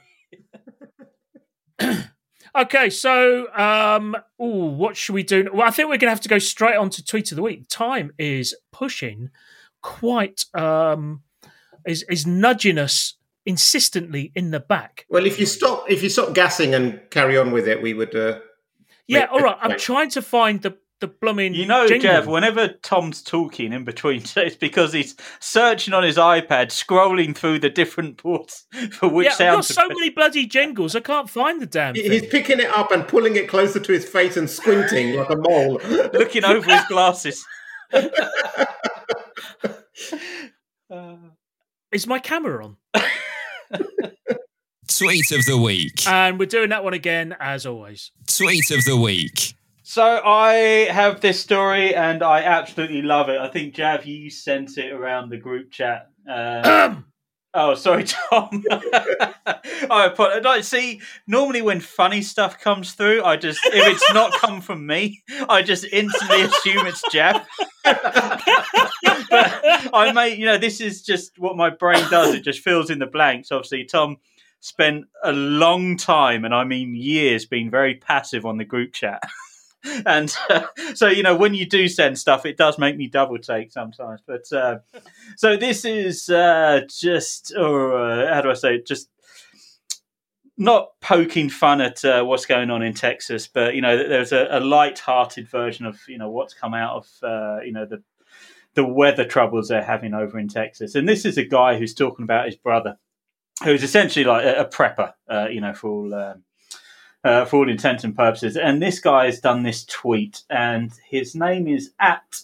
okay, so um, ooh, what should we do? Well, I think we're going to have to go straight on to tweet of the week. Time is pushing quite um, is is nudging us insistently in the back. Well, if you stop, if you stop gassing and carry on with it, we would. Uh, Yeah, all right. I'm trying to find the the blooming. You know, jingle. Jeff, whenever Tom's talking in between, it's because he's searching on his iPad, scrolling through the different ports for which yeah, I've got so many bloody jingles. I can't find the damn he- he's picking it up and pulling it closer to his face and squinting like a mole. looking over his glasses. Uh, Is my camera on? Tweet of the week. And we're doing that one again as always. Tweet of the week. So I have this story, and I absolutely love it. I think Jav, you sent it around the group chat. Uh, oh, sorry, Tom. I apologize. See, normally when funny stuff comes through, I just if it's not come from me, I just instantly assume it's Jav. but I may, you know, this is just what my brain does. It just fills in the blanks. Obviously, Tom spent a long time, and I mean years, being very passive on the group chat. and uh, so, you know, when you do send stuff, it does make me double take sometimes. But uh, so this is uh, just, or uh, how do I say it? Just not poking fun at uh, what's going on in Texas, but you know, there's a, a light-hearted version of you know what's come out of uh, you know the the weather troubles they're having over in Texas. And this is a guy who's talking about his brother, who's essentially like a, a prepper, you know, for all. Um, uh, for all intents and purposes, and this guy has done this tweet, and his name is at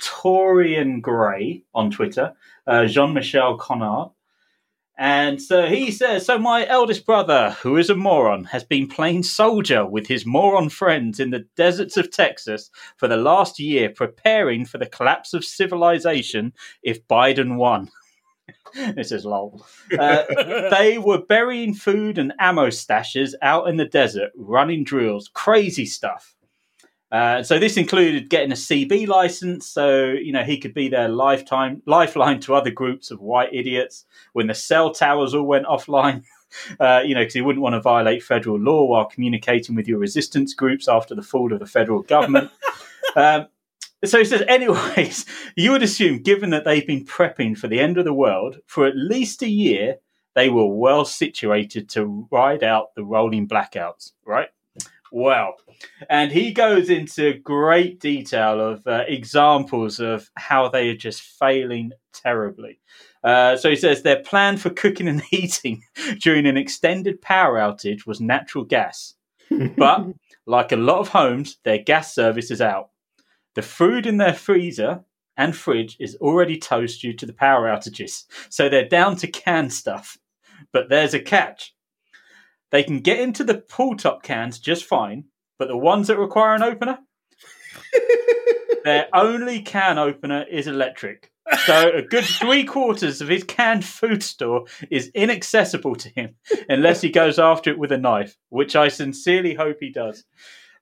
Torian Gray on Twitter, uh, Jean Michel Connard. And so he says, So my eldest brother, who is a moron, has been playing soldier with his moron friends in the deserts of Texas for the last year, preparing for the collapse of civilization if Biden won. this is lol. Uh, they were burying food and ammo stashes out in the desert, running drills, crazy stuff. Uh, so this included getting a CB license, so you know he could be their lifetime lifeline to other groups of white idiots when the cell towers all went offline. Uh, you know, because he wouldn't want to violate federal law while communicating with your resistance groups after the fall of the federal government. um, so he says, anyways, you would assume, given that they've been prepping for the end of the world for at least a year, they were well situated to ride out the rolling blackouts, right? Well, and he goes into great detail of uh, examples of how they are just failing terribly. Uh, so he says their plan for cooking and heating during an extended power outage was natural gas. But like a lot of homes, their gas service is out. The food in their freezer and fridge is already toast due to the power outages, so they're down to canned stuff. But there's a catch. They can get into the pull top cans just fine, but the ones that require an opener, their only can opener is electric. So a good three quarters of his canned food store is inaccessible to him unless he goes after it with a knife, which I sincerely hope he does.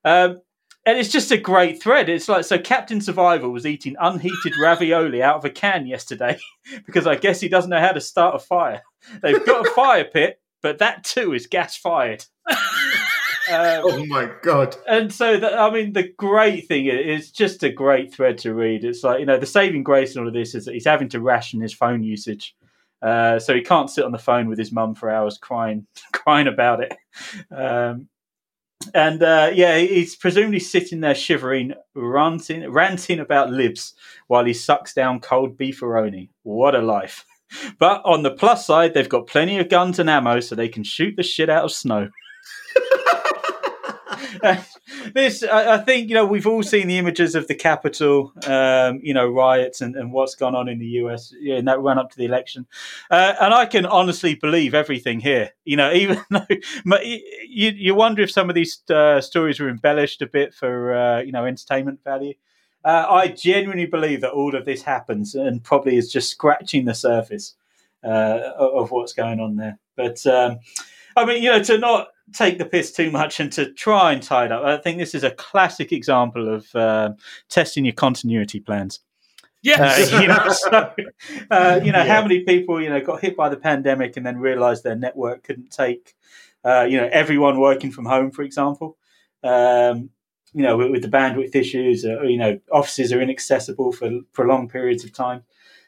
Um, and it's just a great thread. It's like so Captain Survival was eating unheated ravioli out of a can yesterday because I guess he doesn't know how to start a fire. They've got a fire pit, but that too is gas fired. Um, oh my god! and so the, I mean, the great thing is it's just a great thread to read. It's like you know the saving grace in all of this is that he's having to ration his phone usage, uh, so he can't sit on the phone with his mum for hours crying, crying about it. Um, and uh, yeah, he's presumably sitting there shivering, ranting, ranting about libs while he sucks down cold beefaroni. What a life! But on the plus side, they've got plenty of guns and ammo, so they can shoot the shit out of snow. this, I, think, you know, we've all seen the images of the Capitol, um, you know, riots and, and what's gone on in the US in that run up to the election. Uh, and I can honestly believe everything here, you know, even though you, you wonder if some of these uh, stories were embellished a bit for, uh, you know, entertainment value. Uh, I genuinely believe that all of this happens and probably is just scratching the surface uh, of what's going on there. But um, I mean, you know, to not take the piss too much and to try and tie it up. I think this is a classic example of uh, testing your continuity plans. Yes. Uh, you know, so, uh, you know yeah. how many people you know got hit by the pandemic and then realised their network couldn't take, uh, you know, everyone working from home, for example. Um, you know, with, with, the bandwidth issues, uh, you know, offices are inaccessible for prolonged periods of time.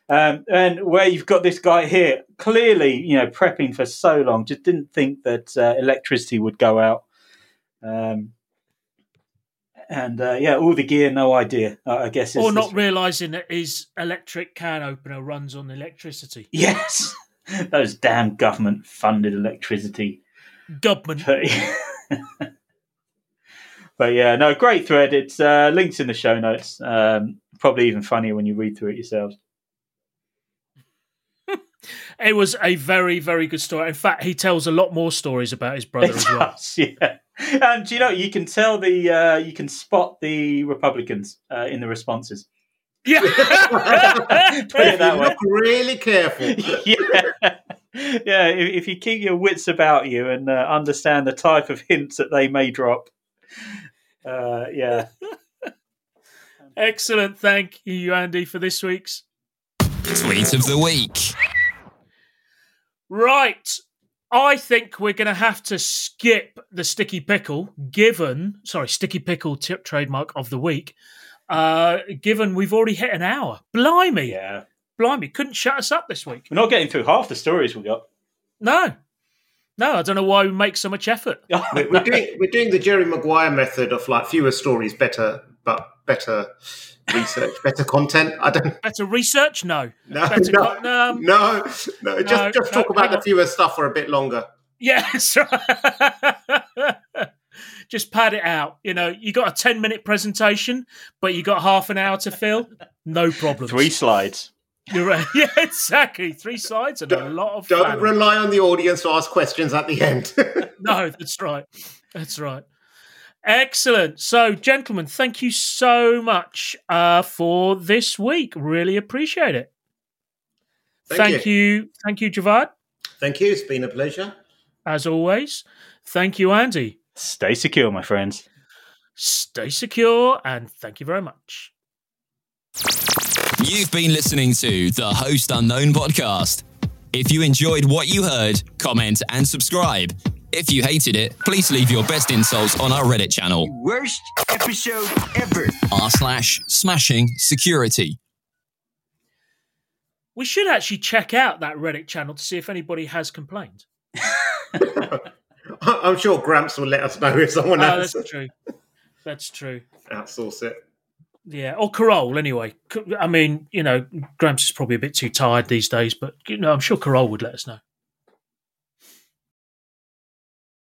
Um, and where you've got this guy here, clearly, you know, prepping for so long, just didn't think that uh, electricity would go out. Um, and uh, yeah, all the gear, no idea. I guess, or not realizing that his electric can opener runs on electricity. Yes, those damn government-funded electricity. Government. but yeah, no, great thread. It's uh, linked in the show notes. Um, probably even funnier when you read through it yourselves. It was a very, very good story. In fact, he tells a lot more stories about his brother it as well. Does, yeah, and you know, you can tell the uh, you can spot the Republicans uh, in the responses. Yeah, put it that way. Look really careful. yeah, yeah. If, if, you keep your wits about you and uh, understand the type of hints that they may drop, uh, yeah. Excellent. Thank you, Andy, for this week's tweet of the week. Right. I think we're going to have to skip the sticky pickle, given, sorry, sticky pickle tip trademark of the week, uh, given we've already hit an hour. Blimey. Yeah. Blimey. Couldn't shut us up this week. We're not getting through half the stories we got. No. No, I don't know why we make so much effort. we're, we're, doing, we're doing the Jerry Maguire method of like fewer stories, better, but better research, better content. I don't better research. No, no, better no, con- no, no, no, Just just talk about the fewer stuff for a bit longer. Yes, right. just pad it out. You know, you got a ten minute presentation, but you got half an hour to fill. No problem. Three slides. You're right. Yeah, exactly. Three slides and don't, a lot of. Don't rely on the audience to ask questions at the end. no, that's right. That's right. Excellent. So, gentlemen, thank you so much uh, for this week. Really appreciate it. Thank, thank you. you. Thank you, Javvad. Thank you. It's been a pleasure. As always. Thank you, Andy. Stay secure, my friends. Stay secure, and thank you very much. You've been listening to the Host Unknown podcast. If you enjoyed what you heard, comment and subscribe. If you hated it, please leave your best insults on our Reddit channel. Worst episode ever. R slash smashing security. We should actually check out that Reddit channel to see if anybody has complained. I'm sure Gramps will let us know if someone oh, has. That's true. That's true. Outsource it. Yeah, or Carole anyway. I mean, you know, Gramps is probably a bit too tired these days, but you know, I'm sure Carole would let us know.